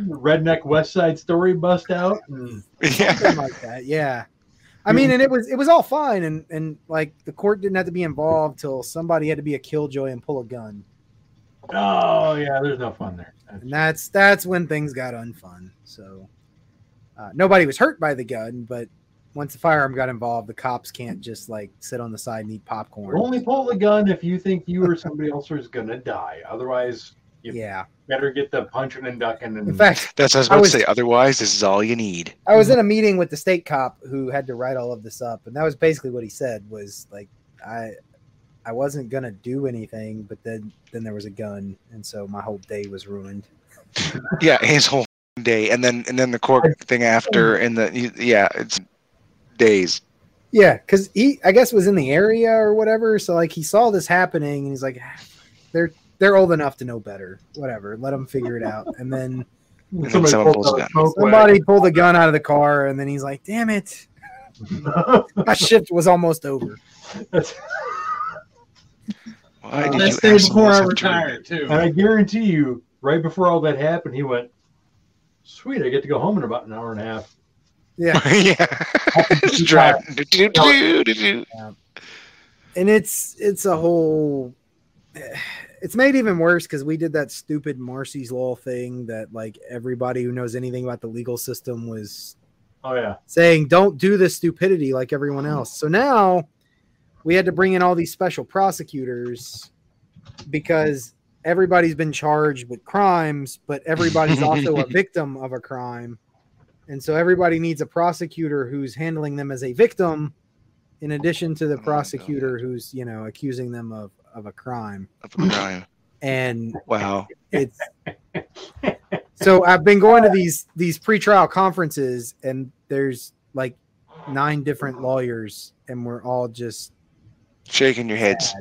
redneck West Side Story bust out. and- Yeah. Like that. Yeah. I mean, and it was it was all fine, and and like the court didn't have to be involved till somebody had to be a killjoy and pull a gun, Oh yeah, there's no fun there. and that's that's when things got unfun. So uh, nobody was hurt by the gun, but once the firearm got involved, the cops can't just like sit on the side and eat popcorn. Only pull the gun if you think you or somebody else is gonna die. Otherwise, you Yeah. better get the punching and ducking. And In fact, That's what I was I about was- to say. Otherwise, this is all you need. I was in a meeting with the state cop who had to write all of this up, and that was basically what he said was like, I, I wasn't gonna do anything, but then then there was a gun, and so my whole day was ruined. Yeah, his whole day, and then and then the court thing after, and the yeah, it's days. Yeah, because he I guess was in the area or whatever, so like he saw this happening, and he's like, "Ah, they're they're old enough to know better. Whatever, let them figure it out. And then then someone pulls out a a smoke somebody pulled a gun out of the car, and then he's like, "Damn it, wagon. my shift was almost over." That's- Why Uh, did That's you day before I us to- retired too. and I guarantee you, right before all that happened, he went, "Sweet, I get to go home in about an hour and a half." Yeah, yeah, driving. And it's it's a whole eh, it's made even worse because we did that stupid Marsy's law thing that like everybody who knows anything about the legal system was Oh yeah, saying don't do this stupidity like everyone else. So now we had to bring in all these special prosecutors because everybody's been charged with crimes but everybody's also a victim of a crime and so everybody needs a prosecutor who's handling them as a victim in addition to the prosecutor who's you know accusing them of of a crime Of a crime. and Wow. it's so i've been going to these these pretrial conferences and there's like nine different lawyers and we're all just Shaking your heads.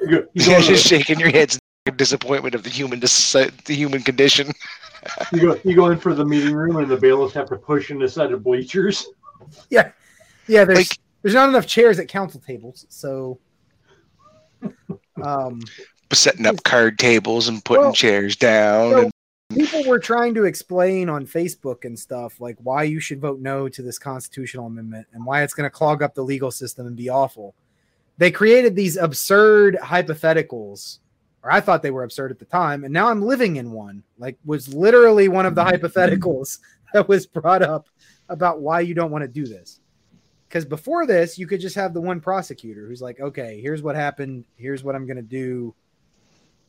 you go, you, Yeah, just shaking your heads. In Disappointment of the human, the human condition. you go you go in for the meeting room, and the bailiffs have to push in a set of bleachers. Yeah, yeah there's Like- there's not enough chairs at council tables so um setting up card tables and putting Well, chairs down. so- and, people were trying to explain on Facebook and stuff like why you should vote no to this constitutional amendment and why it's going to clog up the legal system and be awful. They created these absurd hypotheticals, or I thought they were absurd at the time, and now I'm living in one. Like was literally one of the hypotheticals that was brought up about why you don't want to do this. Because before this, you could just have the one prosecutor who's like, okay, here's what happened, here's what I'm going to do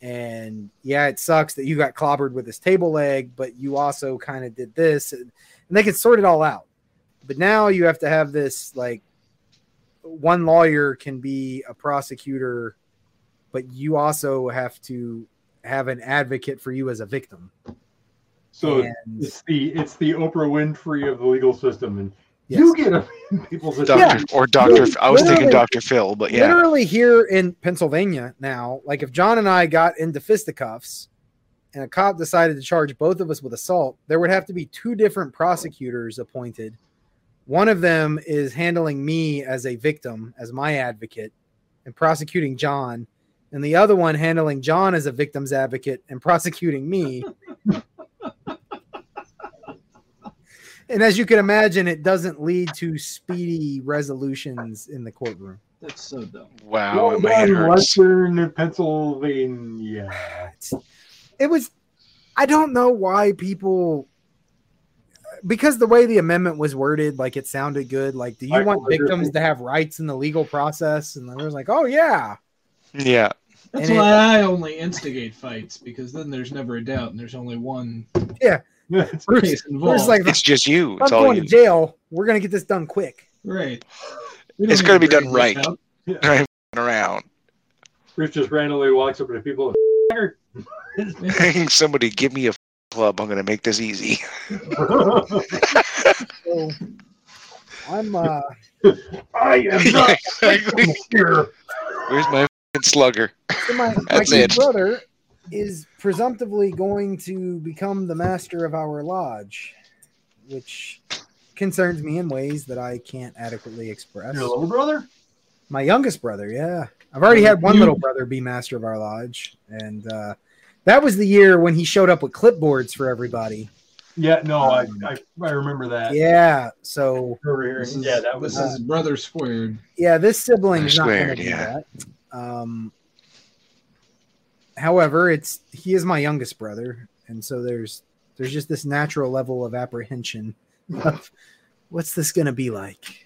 and yeah, it sucks that you got clobbered with this table leg, but you also kind of did this, and they could sort it all out. But now you have to have this like one lawyer can be a prosecutor, but you also have to have an advocate for you as a victim. So and it's the it's the Oprah Winfrey of the legal system, and yes. you get a, people's Doctor attention. or Doctor. I was thinking Doctor Phil, but yeah, literally here in Pennsylvania now, like if John and I got into fisticuffs and a cop decided to charge both of us with assault, there would have to be two different prosecutors appointed. One of them is handling me as a victim, as my advocate, and prosecuting John, and the other one handling John as a victim's advocate and prosecuting me. and as you can imagine, it doesn't lead to speedy resolutions in the courtroom. That's so dumb. wow, Well done. Western Pennsylvania. it was i don't know why people because the way the amendment was worded like it sounded good like do you I- want I agree. victims to have rights in the legal process and then it was like oh yeah Yeah, That's And it- why I only instigate fights because then there's never a doubt and there's only one It's- bruce, case bruce involved. is like it's just you. i'm all going you. to jail we're gonna get this done quick right. It's gonna be done this right. out. Driving around. Bruce just randomly walks up to people. Somebody give me a club. I'm gonna make this easy. so i'm uh I am not Exactly. here. Where's my f***ing slugger? so my, my That's kid it. brother is presumptively going to become the master of our lodge which concerns me in ways that i can't adequately express Your little brother? My youngest brother, yeah. I've already had one You- little brother be master of our lodge, and uh, that was the year when he showed up with clipboards for everybody. Yeah, no, I, Um, I, I remember that. Yeah, so Over here. This is, Yeah, that was. this is brother squared. yeah, this sibling is not going Squared, to do yeah. that. Um, however, it's he is my youngest brother, and so there's there's just this natural level of apprehension of what's this going to be like.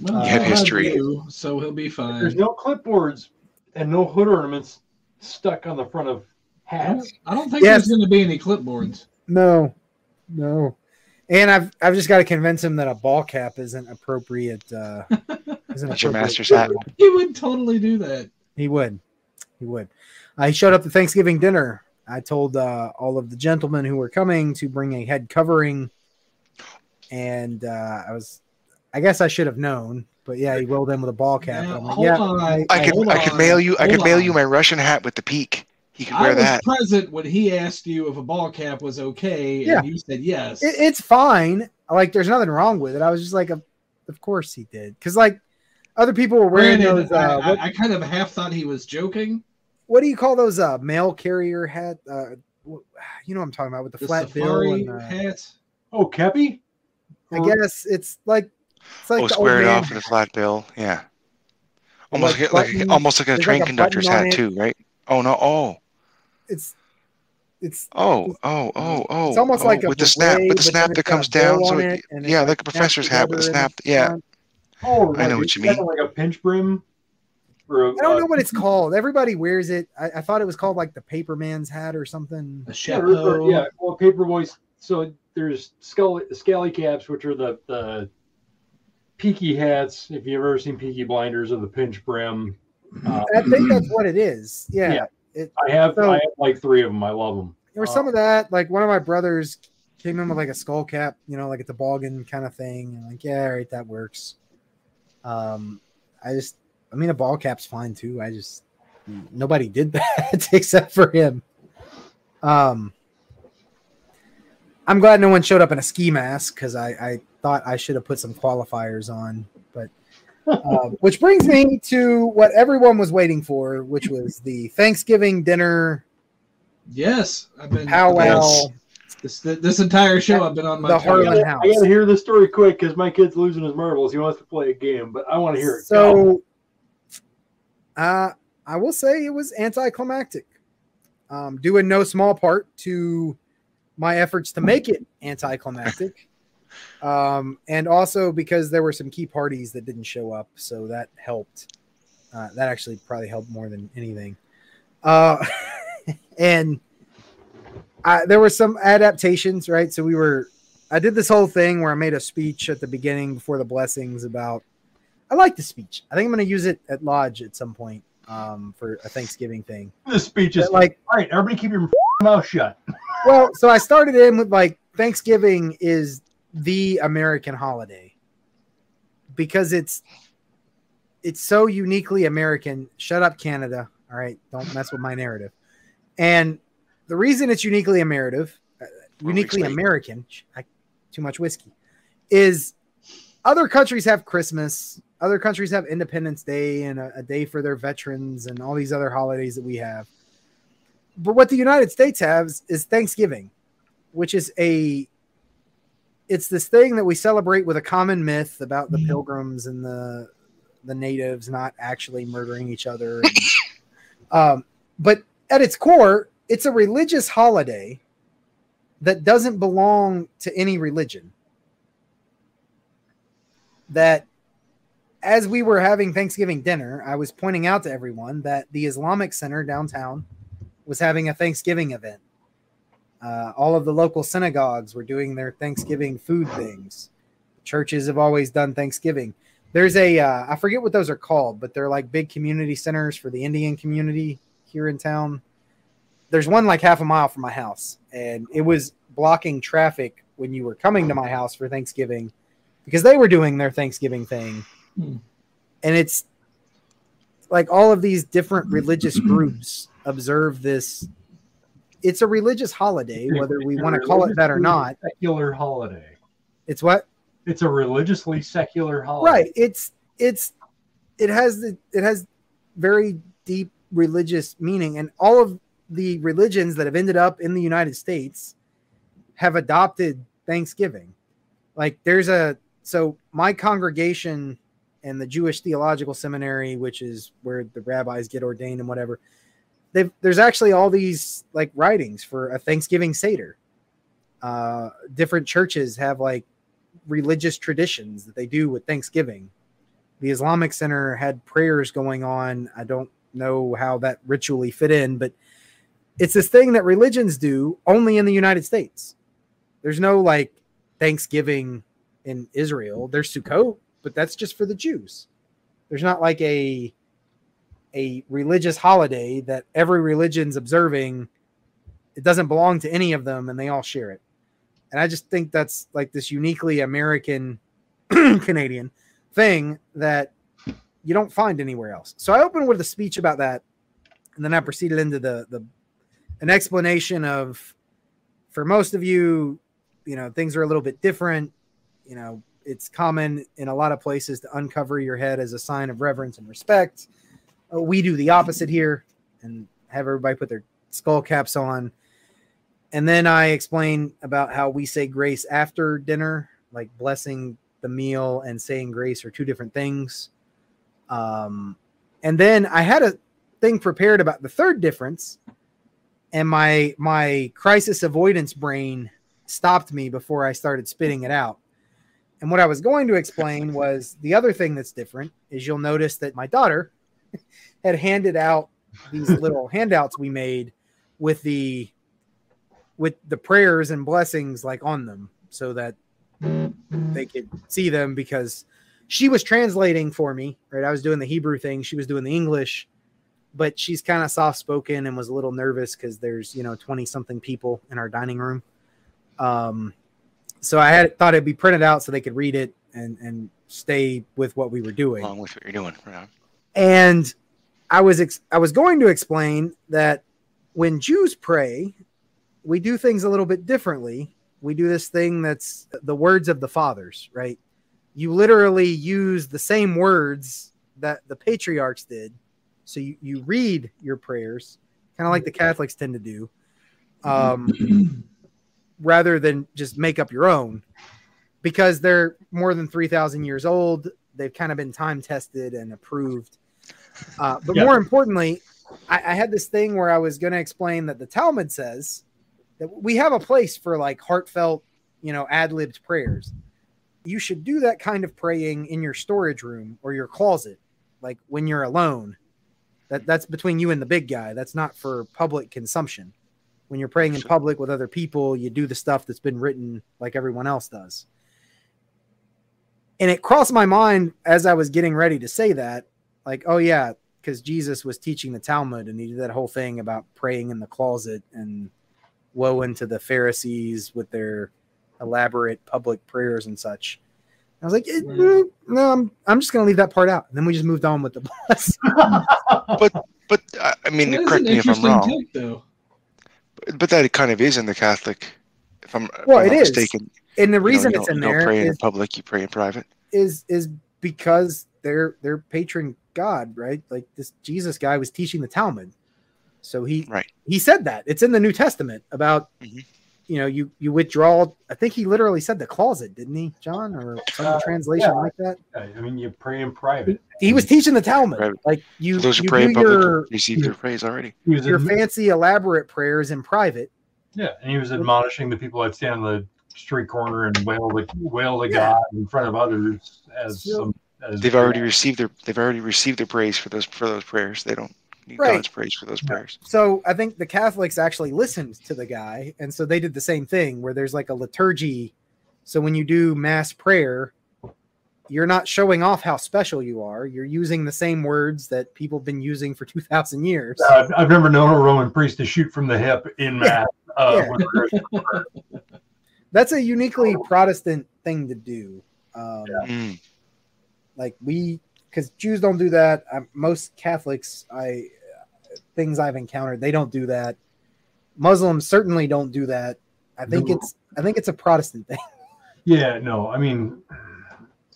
Well, You have history. you, so he'll be fine. There's no clipboards and no hood ornaments stuck on the front of hats. I don't think Yes. there's going to be any clipboards. No, no. And I've I've just got to convince him that a ball cap isn't appropriate. Uh, isn't That's your master's hat. He would totally do that. He would. He would. I showed up to Thanksgiving dinner. I told uh, all of the gentlemen who were coming to bring a head covering, and uh, I was, I guess I should have known, but yeah, he rolled in with a ball cap. Now, I'm like, hold yeah, on. I- I could I could mail you I could hold mail on. you my Russian hat with the peak. He could I wear was that. present when he asked you if a ball cap was okay, and Yeah. you said yes. it, it's fine. Like, there's nothing wrong with it. I was just like, of, of course he did, because like other people were wearing Granted, those. Uh, I, what, I, I kind of half thought he was joking. what do you call those? Uh, mail carrier hat. Uh, you know what I'm talking about with the, The flat bill. And, uh, hat. Oh, Kepi? I guess it's like it's like oh, the square it off with a flat bill. Yeah. Almost like, like, like almost like a train like a conductor's hat it. too, right? Oh no! Oh, It's it's oh, oh, oh, oh! It's almost oh, like a with the snap, with the snap that comes down. So it, it, and it, yeah, like, like a snaps professor's hat with a snap. Yeah, front. Oh, I know what you mean. like a pinch brim. Or a, I don't uh, know what it's called. Everybody wears it. I, I thought it was called like the paperman's hat or something. A Yeah, or- or- chapeau. yeah, well, paper voice. So there's skull, scally caps, which are the the peaky hats. If you've ever seen Peaky Blinders, or the pinch brim. Uh, I think that's what it is. Yeah. Yeah. It, I have So- I have like three of them. I love them. there was some of that. Like one of my brothers came in with like a skull cap, you know, like a toboggan kind of thing. And like, yeah, all right, that works. Um, I just, I mean, a ball cap's fine too. I just, nobody did that except for him. Um, I'm glad no one showed up in a ski mask because I, I thought I should have put some qualifiers on. But, uh, which brings me to what everyone was waiting for, which was the Thanksgiving dinner Yes, I've been powwow. This, this entire show, I've been on my The toes. Harlan I House. gotta hear this story quick because my kid's losing his marbles. He wants to play a game, but I want to hear it. So, uh, I will say it was anticlimactic, um, due in no small part to my efforts to make it anticlimactic, um, and also because there were some key parties that didn't show up, so that helped. Uh, that actually probably helped more than anything. Uh, and I, there were some adaptations, right? So we were I did this whole thing where I made a speech at the beginning before the blessings about. I like the speech. I think I'm going to use it at Lodge at some point um, for a Thanksgiving thing. this speech is But, like, all right. Everybody, keep your mouth shut. well, so I started in with like Thanksgiving is the American holiday because it's it's so uniquely American. Shut up, Canada. All right, don't mess with my narrative. And the reason it's uniquely American, uh, uniquely weak. American, I, too much whiskey, is other countries have Christmas, other countries have Independence Day and a, a day for their veterans and all these other holidays that we have. But what the United States has is Thanksgiving, which is a it's this thing that we celebrate with a common myth about the pilgrims and the the natives not actually murdering each other. and- um, but at its core, it's a religious holiday that doesn't belong to any religion. That as we were having Thanksgiving dinner, I was pointing out to everyone that the Islamic Center downtown was having a Thanksgiving event. Uh, all of the local synagogues were doing their Thanksgiving food things. Churches have always done Thanksgiving. There's a uh, I forget what those are called, but they're like big community centers for the Indian community here in town. There's one like half a mile from my house, and it was blocking traffic when you were coming to my house for Thanksgiving because they were doing their Thanksgiving thing. Hmm. And it's like all of these different religious groups observe this. It's a religious holiday, whether we want to call it that or not. Secular holiday. It's what? It's a religiously secular holiday. right it's it's it has the it has very deep religious meaning and all of the religions that have ended up in the united states have adopted thanksgiving like there's a so my congregation and the jewish theological seminary which is where the rabbis get ordained and whatever there's actually all these like writings for a thanksgiving seder uh different churches have like religious traditions that they do with Thanksgiving. The Islamic Center had prayers going on. I don't know how that ritually fit in, but it's this thing that religions do only in the United States. There's no like Thanksgiving in Israel. There's Sukkot, but that's just for the Jews. There's not like a a religious holiday that every religion's observing. It doesn't belong to any of them, and they all share it. And I just think that's like this uniquely American Canadian thing that you don't find anywhere else. So I opened with a speech about that, and then I proceeded into the the an explanation of for most of you, you know, things are a little bit different. You know, it's common in a lot of places to uncover your head as a sign of reverence and respect. Uh, we do the opposite here and have everybody put their skull caps on. And then I explain about how we say grace after dinner, like blessing the meal and saying grace are two different things. Um, and then I had a thing prepared about the third difference, and my my crisis avoidance brain stopped me before I started spitting it out. And what I was going to explain was the other thing that's different is you'll notice that my daughter had handed out these little handouts we made with the with the prayers and blessings like on them so that they could see them because she was translating for me, right? I was doing the Hebrew thing, she was doing the English, but she's kind of soft spoken and was a little nervous because there's, you know, 20 something people in our dining room. Um, so I had thought it'd be printed out so they could read it and, and stay with what we were doing. Along with what you're doing. Yeah. And I was ex- I was going to explain that when Jews pray, we do things a little bit differently. We do this thing that's the words of the fathers, right? You literally use the same words that the patriarchs did. So you, you read your prayers, kind of like the Catholics tend to do, um, rather than just make up your own because they're more than 3,000 years old. They've kind of been time tested and approved. Uh, but Yeah. more importantly, I, I had this thing where I was going to explain that the Talmud says that we have a place for like heartfelt, you know, ad libbed prayers. You should do that kind of praying in your storage room or your closet, like when you're alone. That that's between you and the big guy. That's not for public consumption. When you're praying in public with other people, you do the stuff that's been written like everyone else does. And it crossed my mind as I was getting ready to say that, like, oh yeah, because Jesus was teaching the Talmud and he did that whole thing about praying in the closet and woe unto the Pharisees with their elaborate public prayers and such. I was like, eh, Mm. no, I'm, I'm just going to leave that part out. And then we just moved on with the bus. But uh, I mean, That is correct me if I'm wrong. take, though. But that kind of is in the Catholic. If I'm, if Well, I'm it not is. mistaken. And the You know, reason you it's don't- in you don't there pray is, in public. You pray in private. is is because they're their patron God, right? Like this Jesus guy was teaching the Talmud. So he Right. he said that. It's in the New Testament about Mhm. You know, you you withdraw I think he literally said the closet, didn't he, John? Or some Uh, translation yeah. like that. I mean, you pray in private. He was teaching the Talmud. Right. Like you, Those who you pray in do public your receive their praise already. He was your admi- fancy elaborate prayers in private. yeah, and he was admonishing the people that stand on the street corner and wail the wail to Yeah. God in front of others as So- some. As They've already received their. They've already received their praise for those for those prayers. They don't need Right. God's praise for those Yeah. prayers. So I think the Catholics actually listened to the guy, and so they did the same thing where there's like a liturgy. So when you do mass prayer, you're not showing off how special you are. You're using the same words that people have been using for two thousand years. Uh, I've never known a Roman priest to shoot from the hip in mass. Uh, Yeah. with regards to- That's a uniquely Protestant thing to do. Um, Mm. Like we, because Jews don't do that. Um, most Catholics, I things I've encountered, they don't do that. Muslims certainly don't do that. I think No. it's I think it's a Protestant thing. yeah, no, I mean,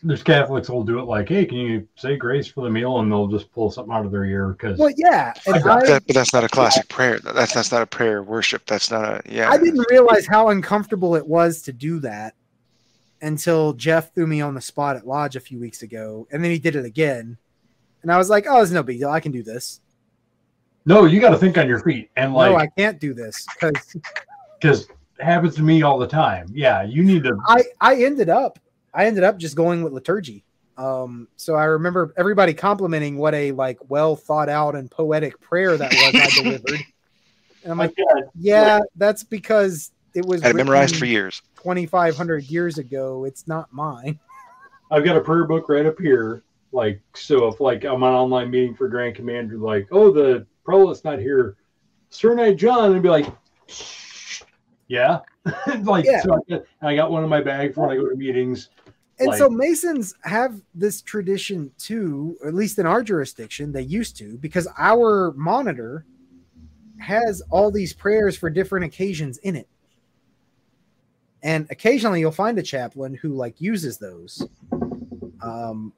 there's Catholics who'll do it like, hey, can you say grace for the meal? And they'll just pull something out of their ear because Well, yeah, I That, but that's not a classic prayer. That's that's not a prayer of worship. That's not a yeah. I didn't realize how uncomfortable it was to do that until Jeff threw me on the spot at Lodge a few weeks ago, and then he did it again, and I was like, "Oh, it's no big deal. I can do this." no, you got to think on your feet and like, no, I can't do this because because happens to me all the time. Yeah, you need to. I I ended up I ended up just going with liturgy. Um, so I remember everybody complimenting what a like well thought out and poetic prayer that was I delivered, and I'm like, "Yeah, that's because it was had it memorized for years. 2,500 years ago. It's not mine." I've got a prayer book right up here, Like, so if like I'm on online meeting for Grand Commander, like, oh, the prelate's not here, Sir Knight John, and be like, yeah, like, Yeah. so I got, I got one in my bag for when I go to meetings. And Like- so Masons have this tradition too, at least in our jurisdiction, they used to, because our monitor has all these prayers for different occasions in it. And occasionally you'll find a chaplain who like uses those. Um,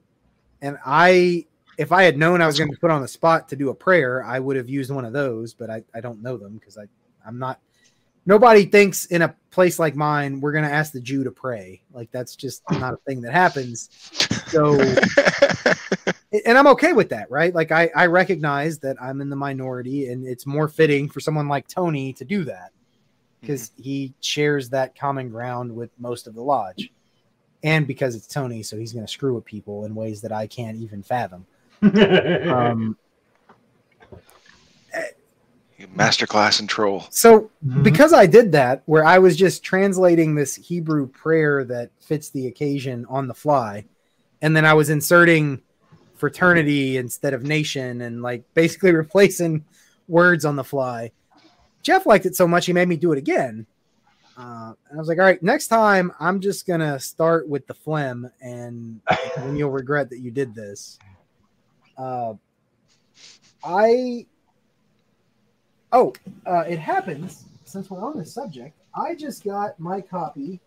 and I, if I had known I was going to be put on the spot to do a prayer, I would have used one of those, but I, I don't know them because I, I'm not nobody thinks in a place like mine we're going to ask the Jew to pray. Like that's just not a thing that happens. So, and I'm okay with that, right? Like I, I recognize that I'm in the minority, and it's more fitting for someone like Tony to do that because he shares that common ground with most of the lodge, and because it's Tony, so he's going to screw with people in ways that I can't even fathom. Um, Masterclass and troll. so Mhm. because I did that, where I was just translating this Hebrew prayer that fits the occasion on the fly, and then I was inserting fraternity instead of nation and like basically replacing words on the fly. Jeff liked it so much he made me do it again. Uh, and I was like, all right, next time I'm just gonna start with the phlegm, and then you'll regret that you did this. Uh, I Oh, uh, it happens since we're on this subject. I just got my copy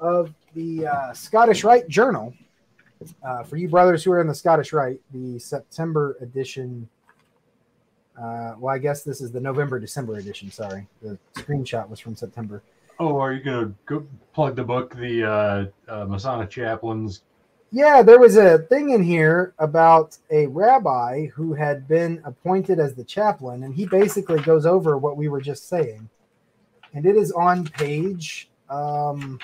of the uh, Scottish Rite Journal. Uh, for you brothers who are in the Scottish Rite, the September edition. Uh, well, I guess this is the November December edition. Sorry, the screenshot was from September. oh, are you gonna go plug the book, the uh, uh, Masonic Chaplains? Yeah, there was a thing in here about a rabbi who had been appointed as the chaplain, and he basically goes over what we were just saying. And it is on page. Um,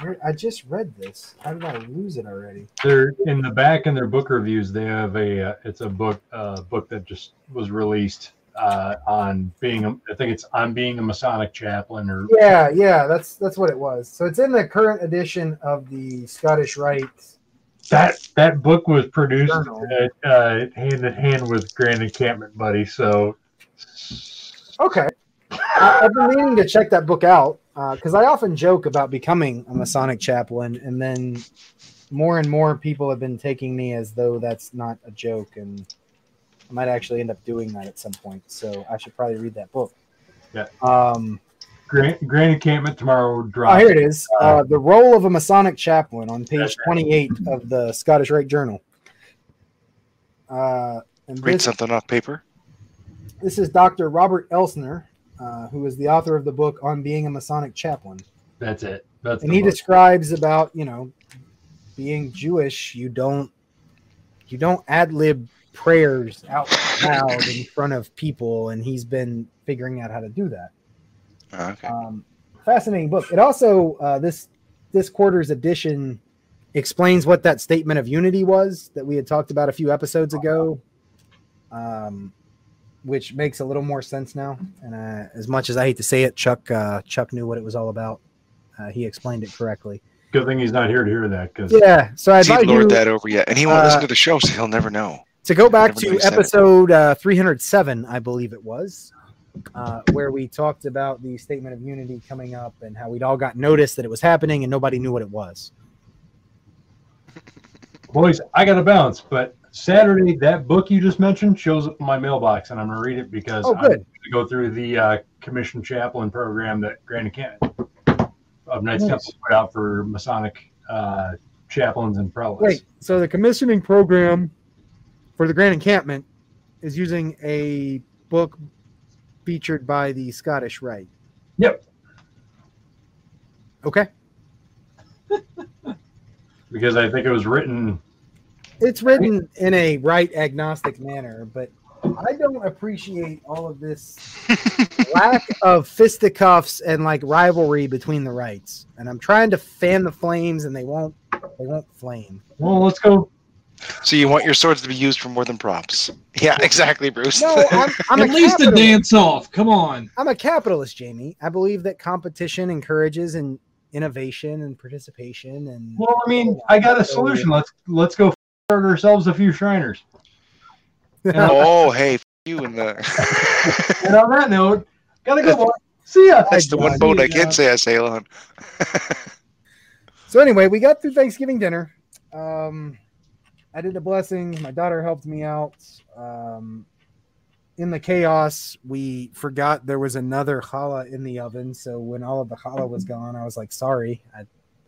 where, I just read this. How did I lose it already? They're in the back in their book reviews. They have a uh, it's a book uh, book that just was released uh, on being a, I think it's on being a Masonic chaplain or Yeah, yeah, that's that's what it was. So it's in the current edition of the Scottish Rite. that that book was produced Journal. uh, uh, hand in hand with Grand Encampment Buddy. So Okay. I, I've been meaning to check that book out because I often joke about becoming a Masonic chaplain, and then more and more people have been taking me as though that's not a joke, and I might actually end up doing that at some point. So I should probably read that book. Yeah. Um, Grand, Grand Encampment tomorrow oh, here it is. Uh, the role of a Masonic chaplain on page right. 28 of the Scottish Rite Journal. Uh, and Read this- something off paper. this is Dr. Robert Elsner, uh, who is the author of the book on being a Masonic chaplain. That's it. That's and he book. describes about you know being Jewish. You don't you don't ad lib prayers out loud in front of people, and he's been figuring out how to do that. Oh, okay. Um, fascinating book. It also uh, this this quarter's edition explains what that statement of unity was that we had talked about a few episodes ago, um, which makes a little more sense now. And uh, as much as I hate to say it, Chuck uh, Chuck knew what it was all about. Uh, he explained it correctly. Good thing he's not here to hear that because Yeah. So I He advise lured you that over yet, and he won't uh, listen to the show, so he'll never know. to go back to knew he said it. episode uh, 307, I believe it was, uh, where we talked about the statement of unity coming up and how we'd all got notice that it was happening and nobody knew what it was. boys, I got to bounce. But Saturday, that book you just mentioned shows up in my mailbox, and I'm going to read it because Oh, I'm going to go through the uh, commission chaplain program that Grand Encampment of Knights Nice. Temple put out for Masonic uh, chaplains and prelates. Great. So the commissioning program for the Grand Encampment is using a book featured by the Scottish Rite. Yep. Okay. Because I think it was written. It's written in a right agnostic manner, but I don't appreciate all of this lack of fisticuffs and like rivalry between the rights. And I'm trying to fan the flames, and they won't. They won't flame. Well, let's go. So you want your swords to be used for more than props? Yeah, exactly, Bruce. No, I'm, I'm At a least a dance off. Come on. I'm a capitalist, Jamie. I believe that competition encourages and innovation and participation. And Well, I mean, I got a solution. Let's let's go start ourselves a few Shriners. And, on- Oh, hey, you and the. and on that note, gotta go. boy. See ya. That's the one boat I John. can say I sail on. So anyway, we got through Thanksgiving dinner. Um, I did a blessing. My daughter helped me out. Um, in the chaos, we forgot there was another challah in the oven. So when all of the challah was gone, I was like, "Sorry, I,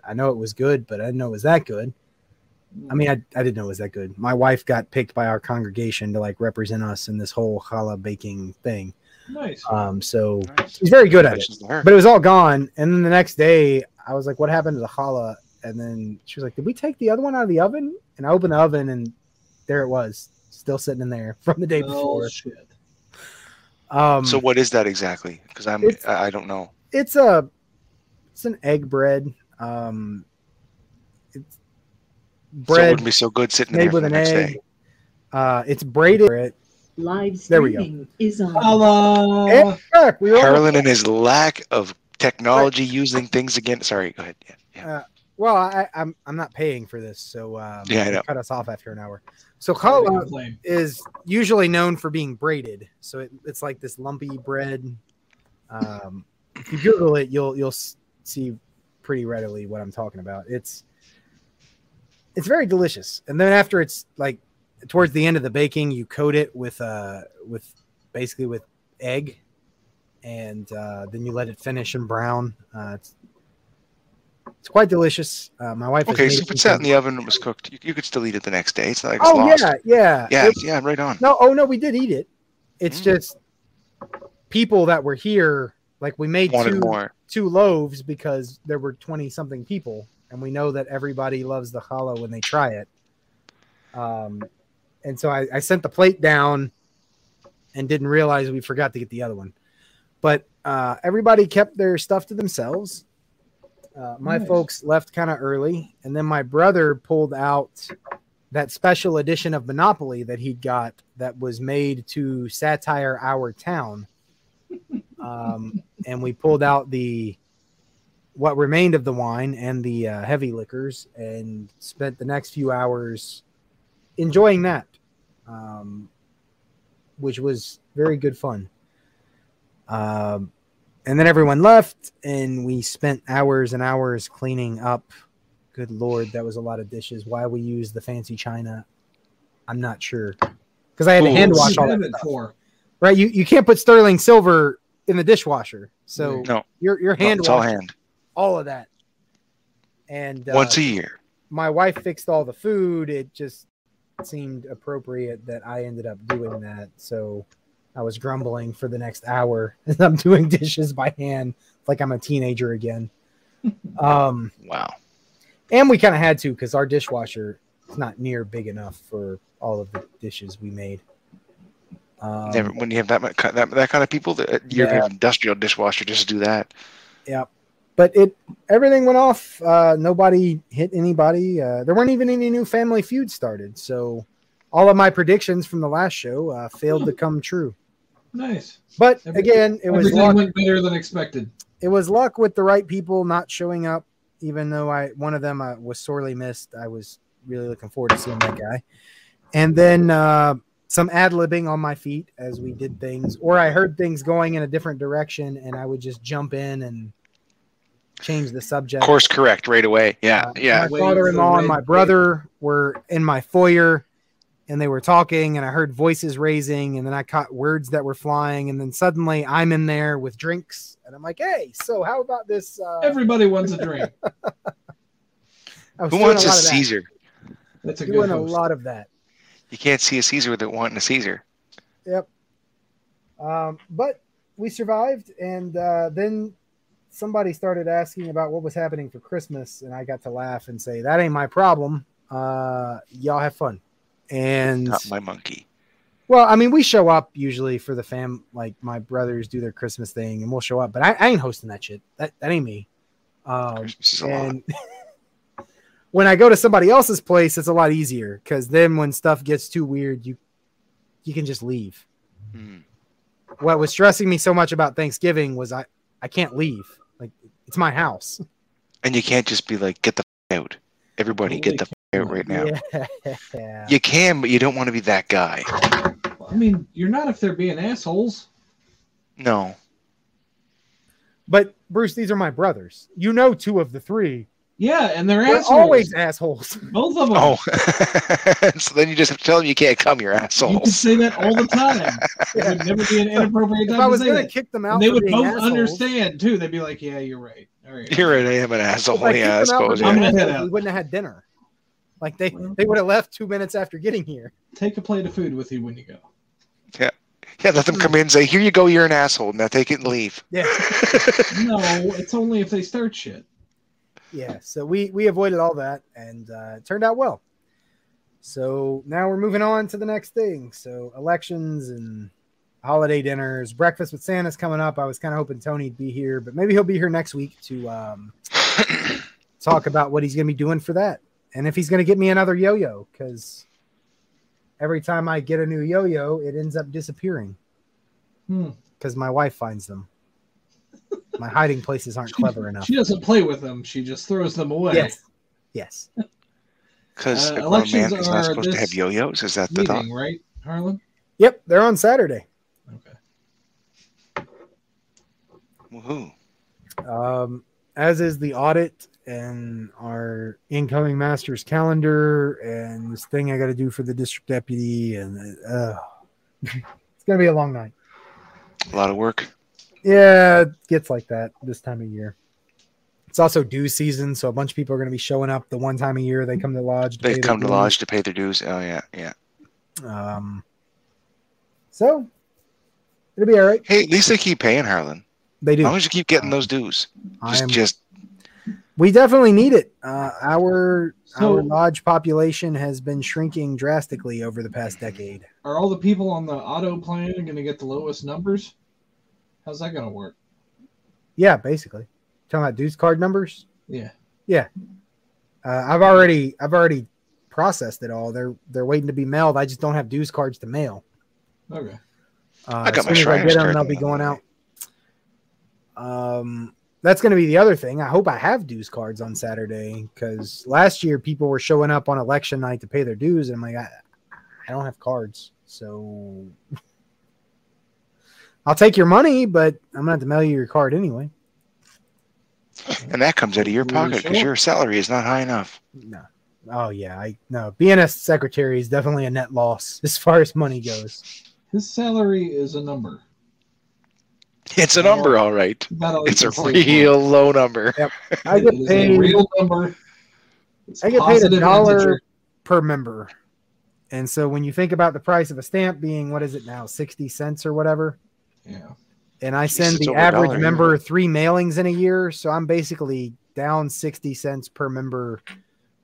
I know it was good, but I didn't know it was that good." I mean, I, I didn't know it was that good. My wife got picked by our congregation to like represent us in this whole challah baking thing. Nice. Um, so Nice. she's very good at it Congratulations to her. but it was all gone. And then the next day, I was like, "What happened to the challah?" And then she was like, "Did we take the other one out of the oven?" And I opened the oven, and there it was, still sitting in there from the day Oh, before. shit. Um, So what is that exactly? Because I'm I I don't know. it's a it's an egg bread. Um, it's So it wouldn't be so good sitting there made for with the an next egg. day. Uh, it's braided. Live There we go. is on. Hello. And back, we were almost- Harlan and his lack of technology using things again. Sorry, go ahead. Yeah, yeah. well, I, I'm I'm not paying for this, so um, Yeah, I know. cut us off after an hour. So Sorry challah complain. is usually known for being braided. So it, it's like this lumpy bread. Um, if you Google it, you'll you'll see pretty readily what I'm talking about. It's it's very delicious. And then after it's like towards the end of the baking, you coat it with uh with basically with egg, and uh, then you let it finish and brown. Uh, it's it's quite delicious. Uh, my wife. Okay, so it if it some- sat in the oven and was cooked, you, you could still eat it the next day. It's not like it's Oh lost. yeah, yeah, yeah, It- yeah, right on. no, oh no, we did eat it. It's Mm. just people that were here, like we made Wanted two more. two loaves because there were twenty something people, and we know that everybody loves the challah when they try it. Um, and so I, I sent the plate down, and didn't realize we forgot to get the other one. But uh, everybody kept their stuff to themselves. Uh, my Nice. folks left kind of early, and then my brother pulled out that special edition of Monopoly that he'd got that was made to satire our town. Um, and we pulled out the what remained of the wine and the uh, heavy liquors and spent the next few hours enjoying that, um, which was very good fun. Um, and then everyone left, and we spent hours and hours cleaning up. Good lord, that was a lot of dishes. Why we used the fancy china, I'm not sure, because I had to Ooh. hand wash all that have it stuff. for? Right, you you can't put sterling silver in the dishwasher, so No, you're you're no, hand it's all hand. All of that. And uh, Once a year. my wife fixed all the food. It just seemed appropriate that I ended up doing that. So I was grumbling for the next hour as I'm doing dishes by hand, like I'm a teenager again. Um, Wow. and we kind of had to because our dishwasher is not near big enough for all of the dishes we made. Um, Never, when you have that, much, that that kind of people, that you're Yeah. an industrial dishwasher just to do that. But it everything went off. Uh, nobody hit anybody. Uh, there weren't even any new Family feuds started. So all of my predictions from the last show uh, failed to come true. Nice. But Every- again, it was Everything luck. went better than expected. It was luck with the right people not showing up. Even though I one of them uh, was sorely missed, I was really looking forward to seeing that guy. And then uh, some ad libbing on my feet as we did things, or I heard things going in a different direction, and I would just jump in and change the subject. Of course correct right away. Yeah, Uh, yeah. My Wait father-in-law and my brother were in my foyer, and they were talking, and I heard voices raising, and then I caught words that were flying, and then suddenly I'm in there with drinks, and I'm like, "Hey, so how about this?" Uh, Everybody wants a drink. Who wants a lot of that. Caesar? That's a good Doing a lot of that. You can't see a Caesar without wanting a Caesar. Yep. Um, but we survived, and uh, then somebody started asking about what was happening for Christmas, and I got to laugh and say, "That ain't my problem. Uh, y'all have fun." And Not my monkey. Well, I mean, we show up usually for the fam. Like my brothers do their Christmas thing, and we'll show up. But I, I ain't hosting that shit. That that ain't me. Um, Christmas is a lot. and when I go to somebody else's place, it's a lot easier because then when stuff gets too weird, you you can just leave. Hmm. What was stressing me so much about Thanksgiving was I I can't leave. Like it's my house. And you can't just be like, get the f- out. Everybody, get the f- out right now. Yeah. You can, but you don't want to be that guy. I mean, you're not if they're being assholes. No. But Bruce, these are my brothers. You know two of the three. Yeah, and they're They're assholes. always assholes. Both of them. Oh. so then you just have to tell them you can't come, you're asshole. You could assholes. say that all the time. It would never be an inappropriate If I to was say gonna kick them out, And they for would being both assholes, understand too. They'd be like, "Yeah, you're right. All right, You're right, I am an asshole. If Yeah, I kicked them out for suppose. being I'm Yeah. gonna head out. We wouldn't have had dinner. Like they, Well. they would have left two minutes after getting here. Take a plate of food with you when you go. Yeah. Yeah, let them come in and say, Here you go, you're an asshole. Now take it and leave. Yeah, No, it's only if they start shit. Yeah. So we we avoided all that, and uh, it turned out well. So now we're moving on to the next thing. So elections and holiday dinners, breakfast with Santa's coming up. I was kind of hoping Tony'd be here, but maybe he'll be here next week to um, talk about what he's going to be doing for that, and if he's going to get me another yo-yo because every time I get a new yo-yo, it ends up disappearing Hmm. because my wife finds them. My hiding places aren't clever enough. She doesn't play with them. She just throws them away. Yes, yes. Because Uh, a grown elections man is not are supposed to have yo yos. Is that the thought? Right, Harlan? Yep, they're on Saturday. Okay. Woohoo. Um, as is the audit and our incoming master's calendar and this thing I got to do for the district deputy. And uh, it's going to be a long night. A lot of work. Yeah, it gets like that this time of year. It's also due season, so a bunch of people are going to be showing up the one time a year they come to lodge. They come to lodge to pay their dues. Oh, yeah, yeah. Um, so it'll be all right. Hey, at least they keep paying Harlan. They As do. long as you keep getting those dues. Just, am just We definitely need it. Uh, our So- our lodge population has been shrinking drastically over the past decade. Are all the people on the auto plan going to get the lowest numbers? How's that going to work? Yeah, basically. Talking about dues card numbers. Yeah. Yeah. Uh, I've already I've already processed it all. They're they're waiting to be mailed. I just don't have dues cards to mail. Okay. Uh, I got as my soon as I Shriners get them, card they'll be going out. Um, that's going to be the other thing. I hope I have dues cards on Saturday because last year people were showing up on election night to pay their dues, and I'm like, I, I don't have cards, so I'll take your money, but I'm gonna have to mail you your card anyway. and that comes out of your pocket because sure. your salary is not high enough. No. Oh yeah, I no. Being a secretary is definitely a net loss as far as money goes. His salary is a number. It's a number, all right. About all you It's a can say real low number. I get is a paid real number. It's I get paid a positive dollar integer. per member. And so when you think about the price of a stamp being what is it now, 60 cents or whatever, Yeah. and I send it's the average dollar, member three mailings in a year, so I'm basically down 60 cents per member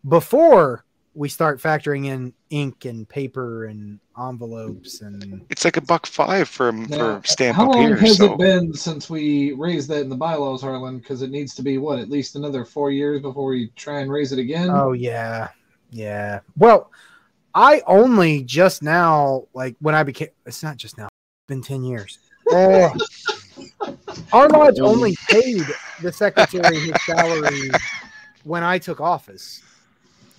before we start factoring in ink and paper and envelopes and It's like a buck five for Now, for stamp how up long here. has So it been since we raised that in the bylaws, Harlan? Because it needs to be what at least another four years before we try and raise it again. Oh yeah, yeah. Well, I only just now, like when I became. It's not just now. It's been ten years. Oh. Our lodge only paid the secretary his salary when I took office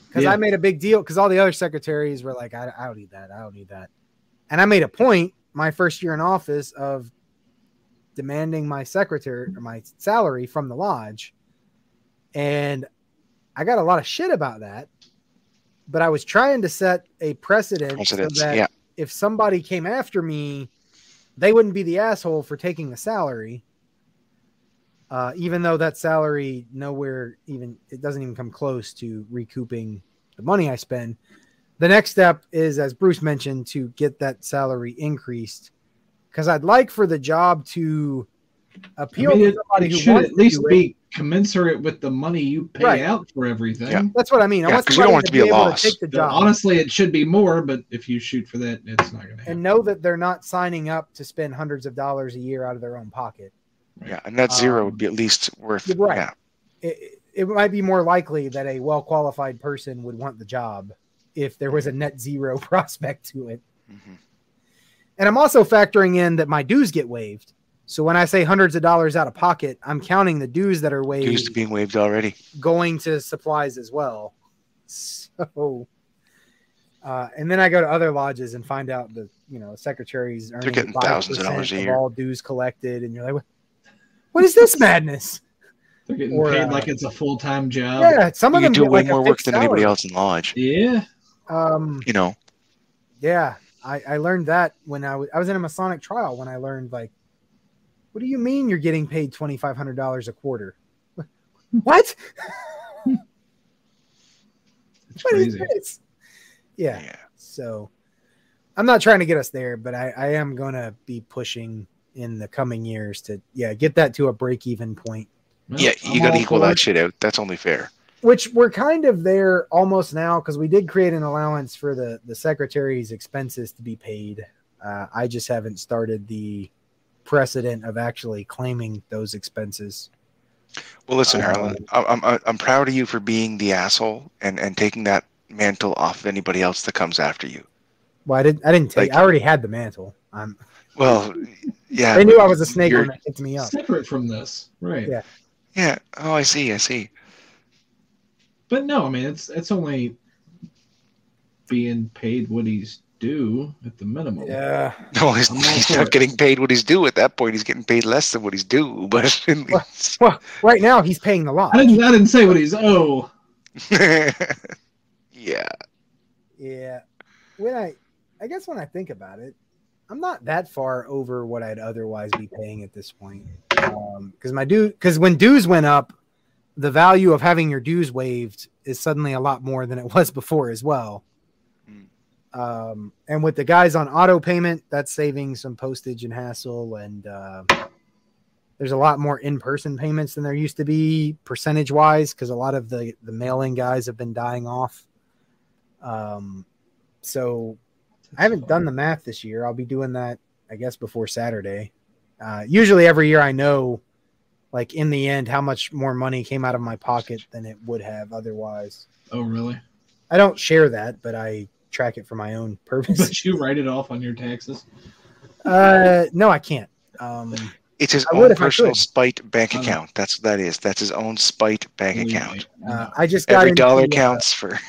because Yeah. I made a big deal because all the other secretaries were like, I, I don't need that. I don't need that. And I made a point my first year in office of demanding my secretary or my salary from the lodge. And I got a lot of shit about that. But I was trying to set a precedent so that yeah. if somebody came after me, they wouldn't be the asshole for taking the salary. Uh, even though that salary nowhere even it doesn't even come close to recouping the money I spend. The next step is, as Bruce mentioned, to get that salary increased because I'd like for the job to I appeal mean, to somebody it who should at least to do it. be commensurate with the money you pay Right. out for everything. Yeah. That's what I mean. I Yeah, want 'cause you don't want to be a able loss. take the job honestly, it should be more, but if you shoot for that, it's not going to happen. and know that they're not signing up to spend hundreds of dollars a year out of their own pocket. yeah, and that zero Um, would be at least worth. right. Yeah, it, it might be more likely that a well qualified person would want the job if there was a net zero prospect to it. Mhm. And I'm also factoring in that my dues get waived. So when I say hundreds of dollars out of pocket, I'm counting the dues that are waived dues being waived already. going to supplies as well. So, uh, and then I go to other lodges and find out the you know secretaries earning getting 5% thousands of dollars a of year. all dues collected, and you're like, what, what is this madness? They're getting Or, paid uh, like it's a full time job. yeah, some of them do get way like more work fixed than anybody else in lodge. Yeah. Um, You know, yeah, I, I learned that when I was I was in a Masonic trial when I learned like, what do you mean you're getting paid twenty five hundred dollars a quarter? What? It's What is crazy. this? Yeah. yeah. So I'm not trying to get us there, but I, I am going to be pushing in the coming years to, yeah, get that to a break even point, yeah, I'm you got to equal for that shit out. That's only fair. which we're kind of there almost now because we did create an allowance for the, the secretary's expenses to be paid. Uh, I just haven't started the precedent of actually claiming those expenses. Well, listen, Uh, Harlan, I'm, I'm I'm proud of you for being the asshole and and taking that mantle off of anybody else that comes after you. Well, I didn't, I didn't take, Like- I already had the mantle. I'm, Well, yeah. they knew I was a snake when they picked me up. Separate from this, right? Yeah. Yeah. Oh, I see. I see. But no, I mean it's it's only being paid what he's due at the minimum. Yeah. No, he's, he's not getting paid what he's due at that point. He's getting paid less than what he's due. But at least- Well, right now he's paying the lot. I didn't I didn't say what he's oh. yeah. Yeah. When I I guess when I think about it, I'm not that far over what I'd otherwise be paying at this point. Um because my due because when dues went up, the value of having your dues waived is suddenly a lot more than it was before as well. Um and with the guys on auto payment, that's saving some postage and hassle. And uh there's a lot more in-person payments than there used to be percentage wise because a lot of the the mailing guys have been dying off. Um so i haven't done the math this year. I'll be doing that i guess before saturday. Uh usually every year i know like in the end how much more money came out of my pocket than it would have otherwise. Oh really? i don't share that but i track it for my own purpose But you write it off on your taxes. uh no i can't um It's his I own personal spite bank I know. account. That's what that is. That's his own spite bank Believe account. uh, i just got Every into, dollar uh, counts for.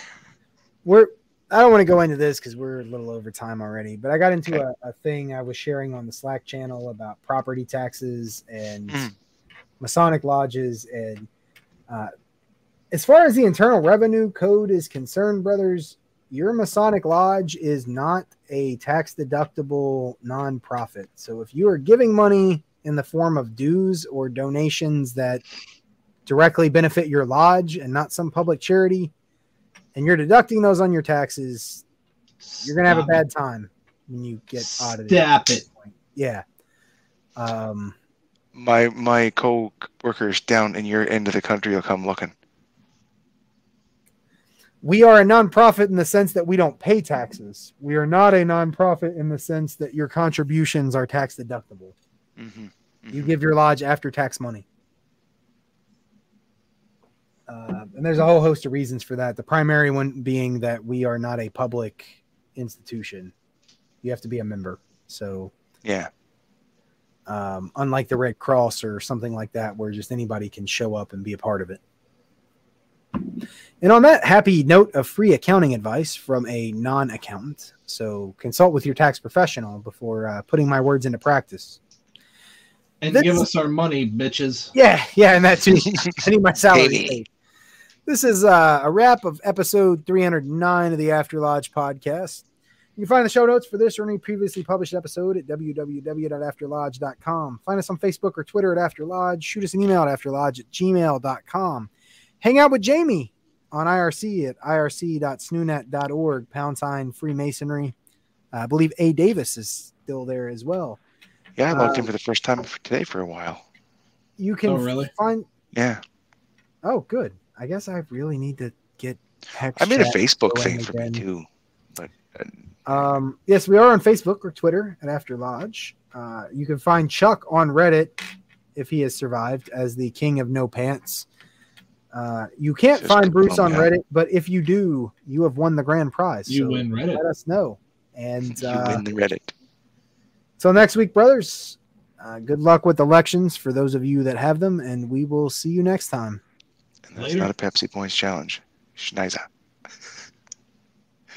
we're I don't want to go into this because we're a little over time already, but I got into Okay. a, a thing I was sharing on the Slack channel about property taxes and Mm. Masonic lodges. And uh, as far as the Internal Revenue Code is concerned, brothers, your Masonic lodge is not a tax deductible nonprofit. So if you are giving money in the form of dues or donations that directly benefit your lodge and not some public charity, and you're deducting those on your taxes, you're gonna have a bad time when you get audited. Stop it. Yeah. Um, My my co-workers down in your end of the country will come looking. We are a nonprofit in the sense that we don't pay taxes. We are not a nonprofit in the sense that your contributions are tax deductible. hmm You give your lodge after tax money. Uh, and there's a whole host of reasons for that. The primary one being that we are not a public institution. You have to be a member. So, Yeah. um, unlike the Red Cross or something like that, where just anybody can show up and be a part of it. And on that happy note of free accounting advice from a non accountant, so consult with your tax professional before uh, putting my words into practice. And This- give us our money, bitches. Yeah, yeah, and that too. I need my salary. Hey. This is uh, a wrap of episode 309 of the After Lodge podcast. You can find the show notes for this or any previously published episode at www.afterlodge.com. Find us on Facebook or Twitter at After Lodge. Shoot us an email at afterlodge at gmail.com. Hang out with Jamie on IRC at irc.snoonet.org, pound sign Freemasonry. Uh, I believe A. Davis is still there as well. Yeah, I logged Uh, in for the first time for today for a while. You can Oh, really? find. Yeah. Oh, good. I guess I really need to get Hex I made a Facebook going thing for me too. But uh, Um, yes, we are on Facebook or Twitter at After Lodge. Uh, you can find Chuck on Reddit if he has survived as the king of no pants. Uh, you can't Just find Bruce on bum, yeah. Reddit, but if you do, you have won the grand prize. You so win Reddit. Let us know. And you uh, win the Reddit. till next week, brothers. Uh, good luck with elections for those of you that have them, and we will see you next time. And that's Later. not a Pepsi Points challenge. Schneizer.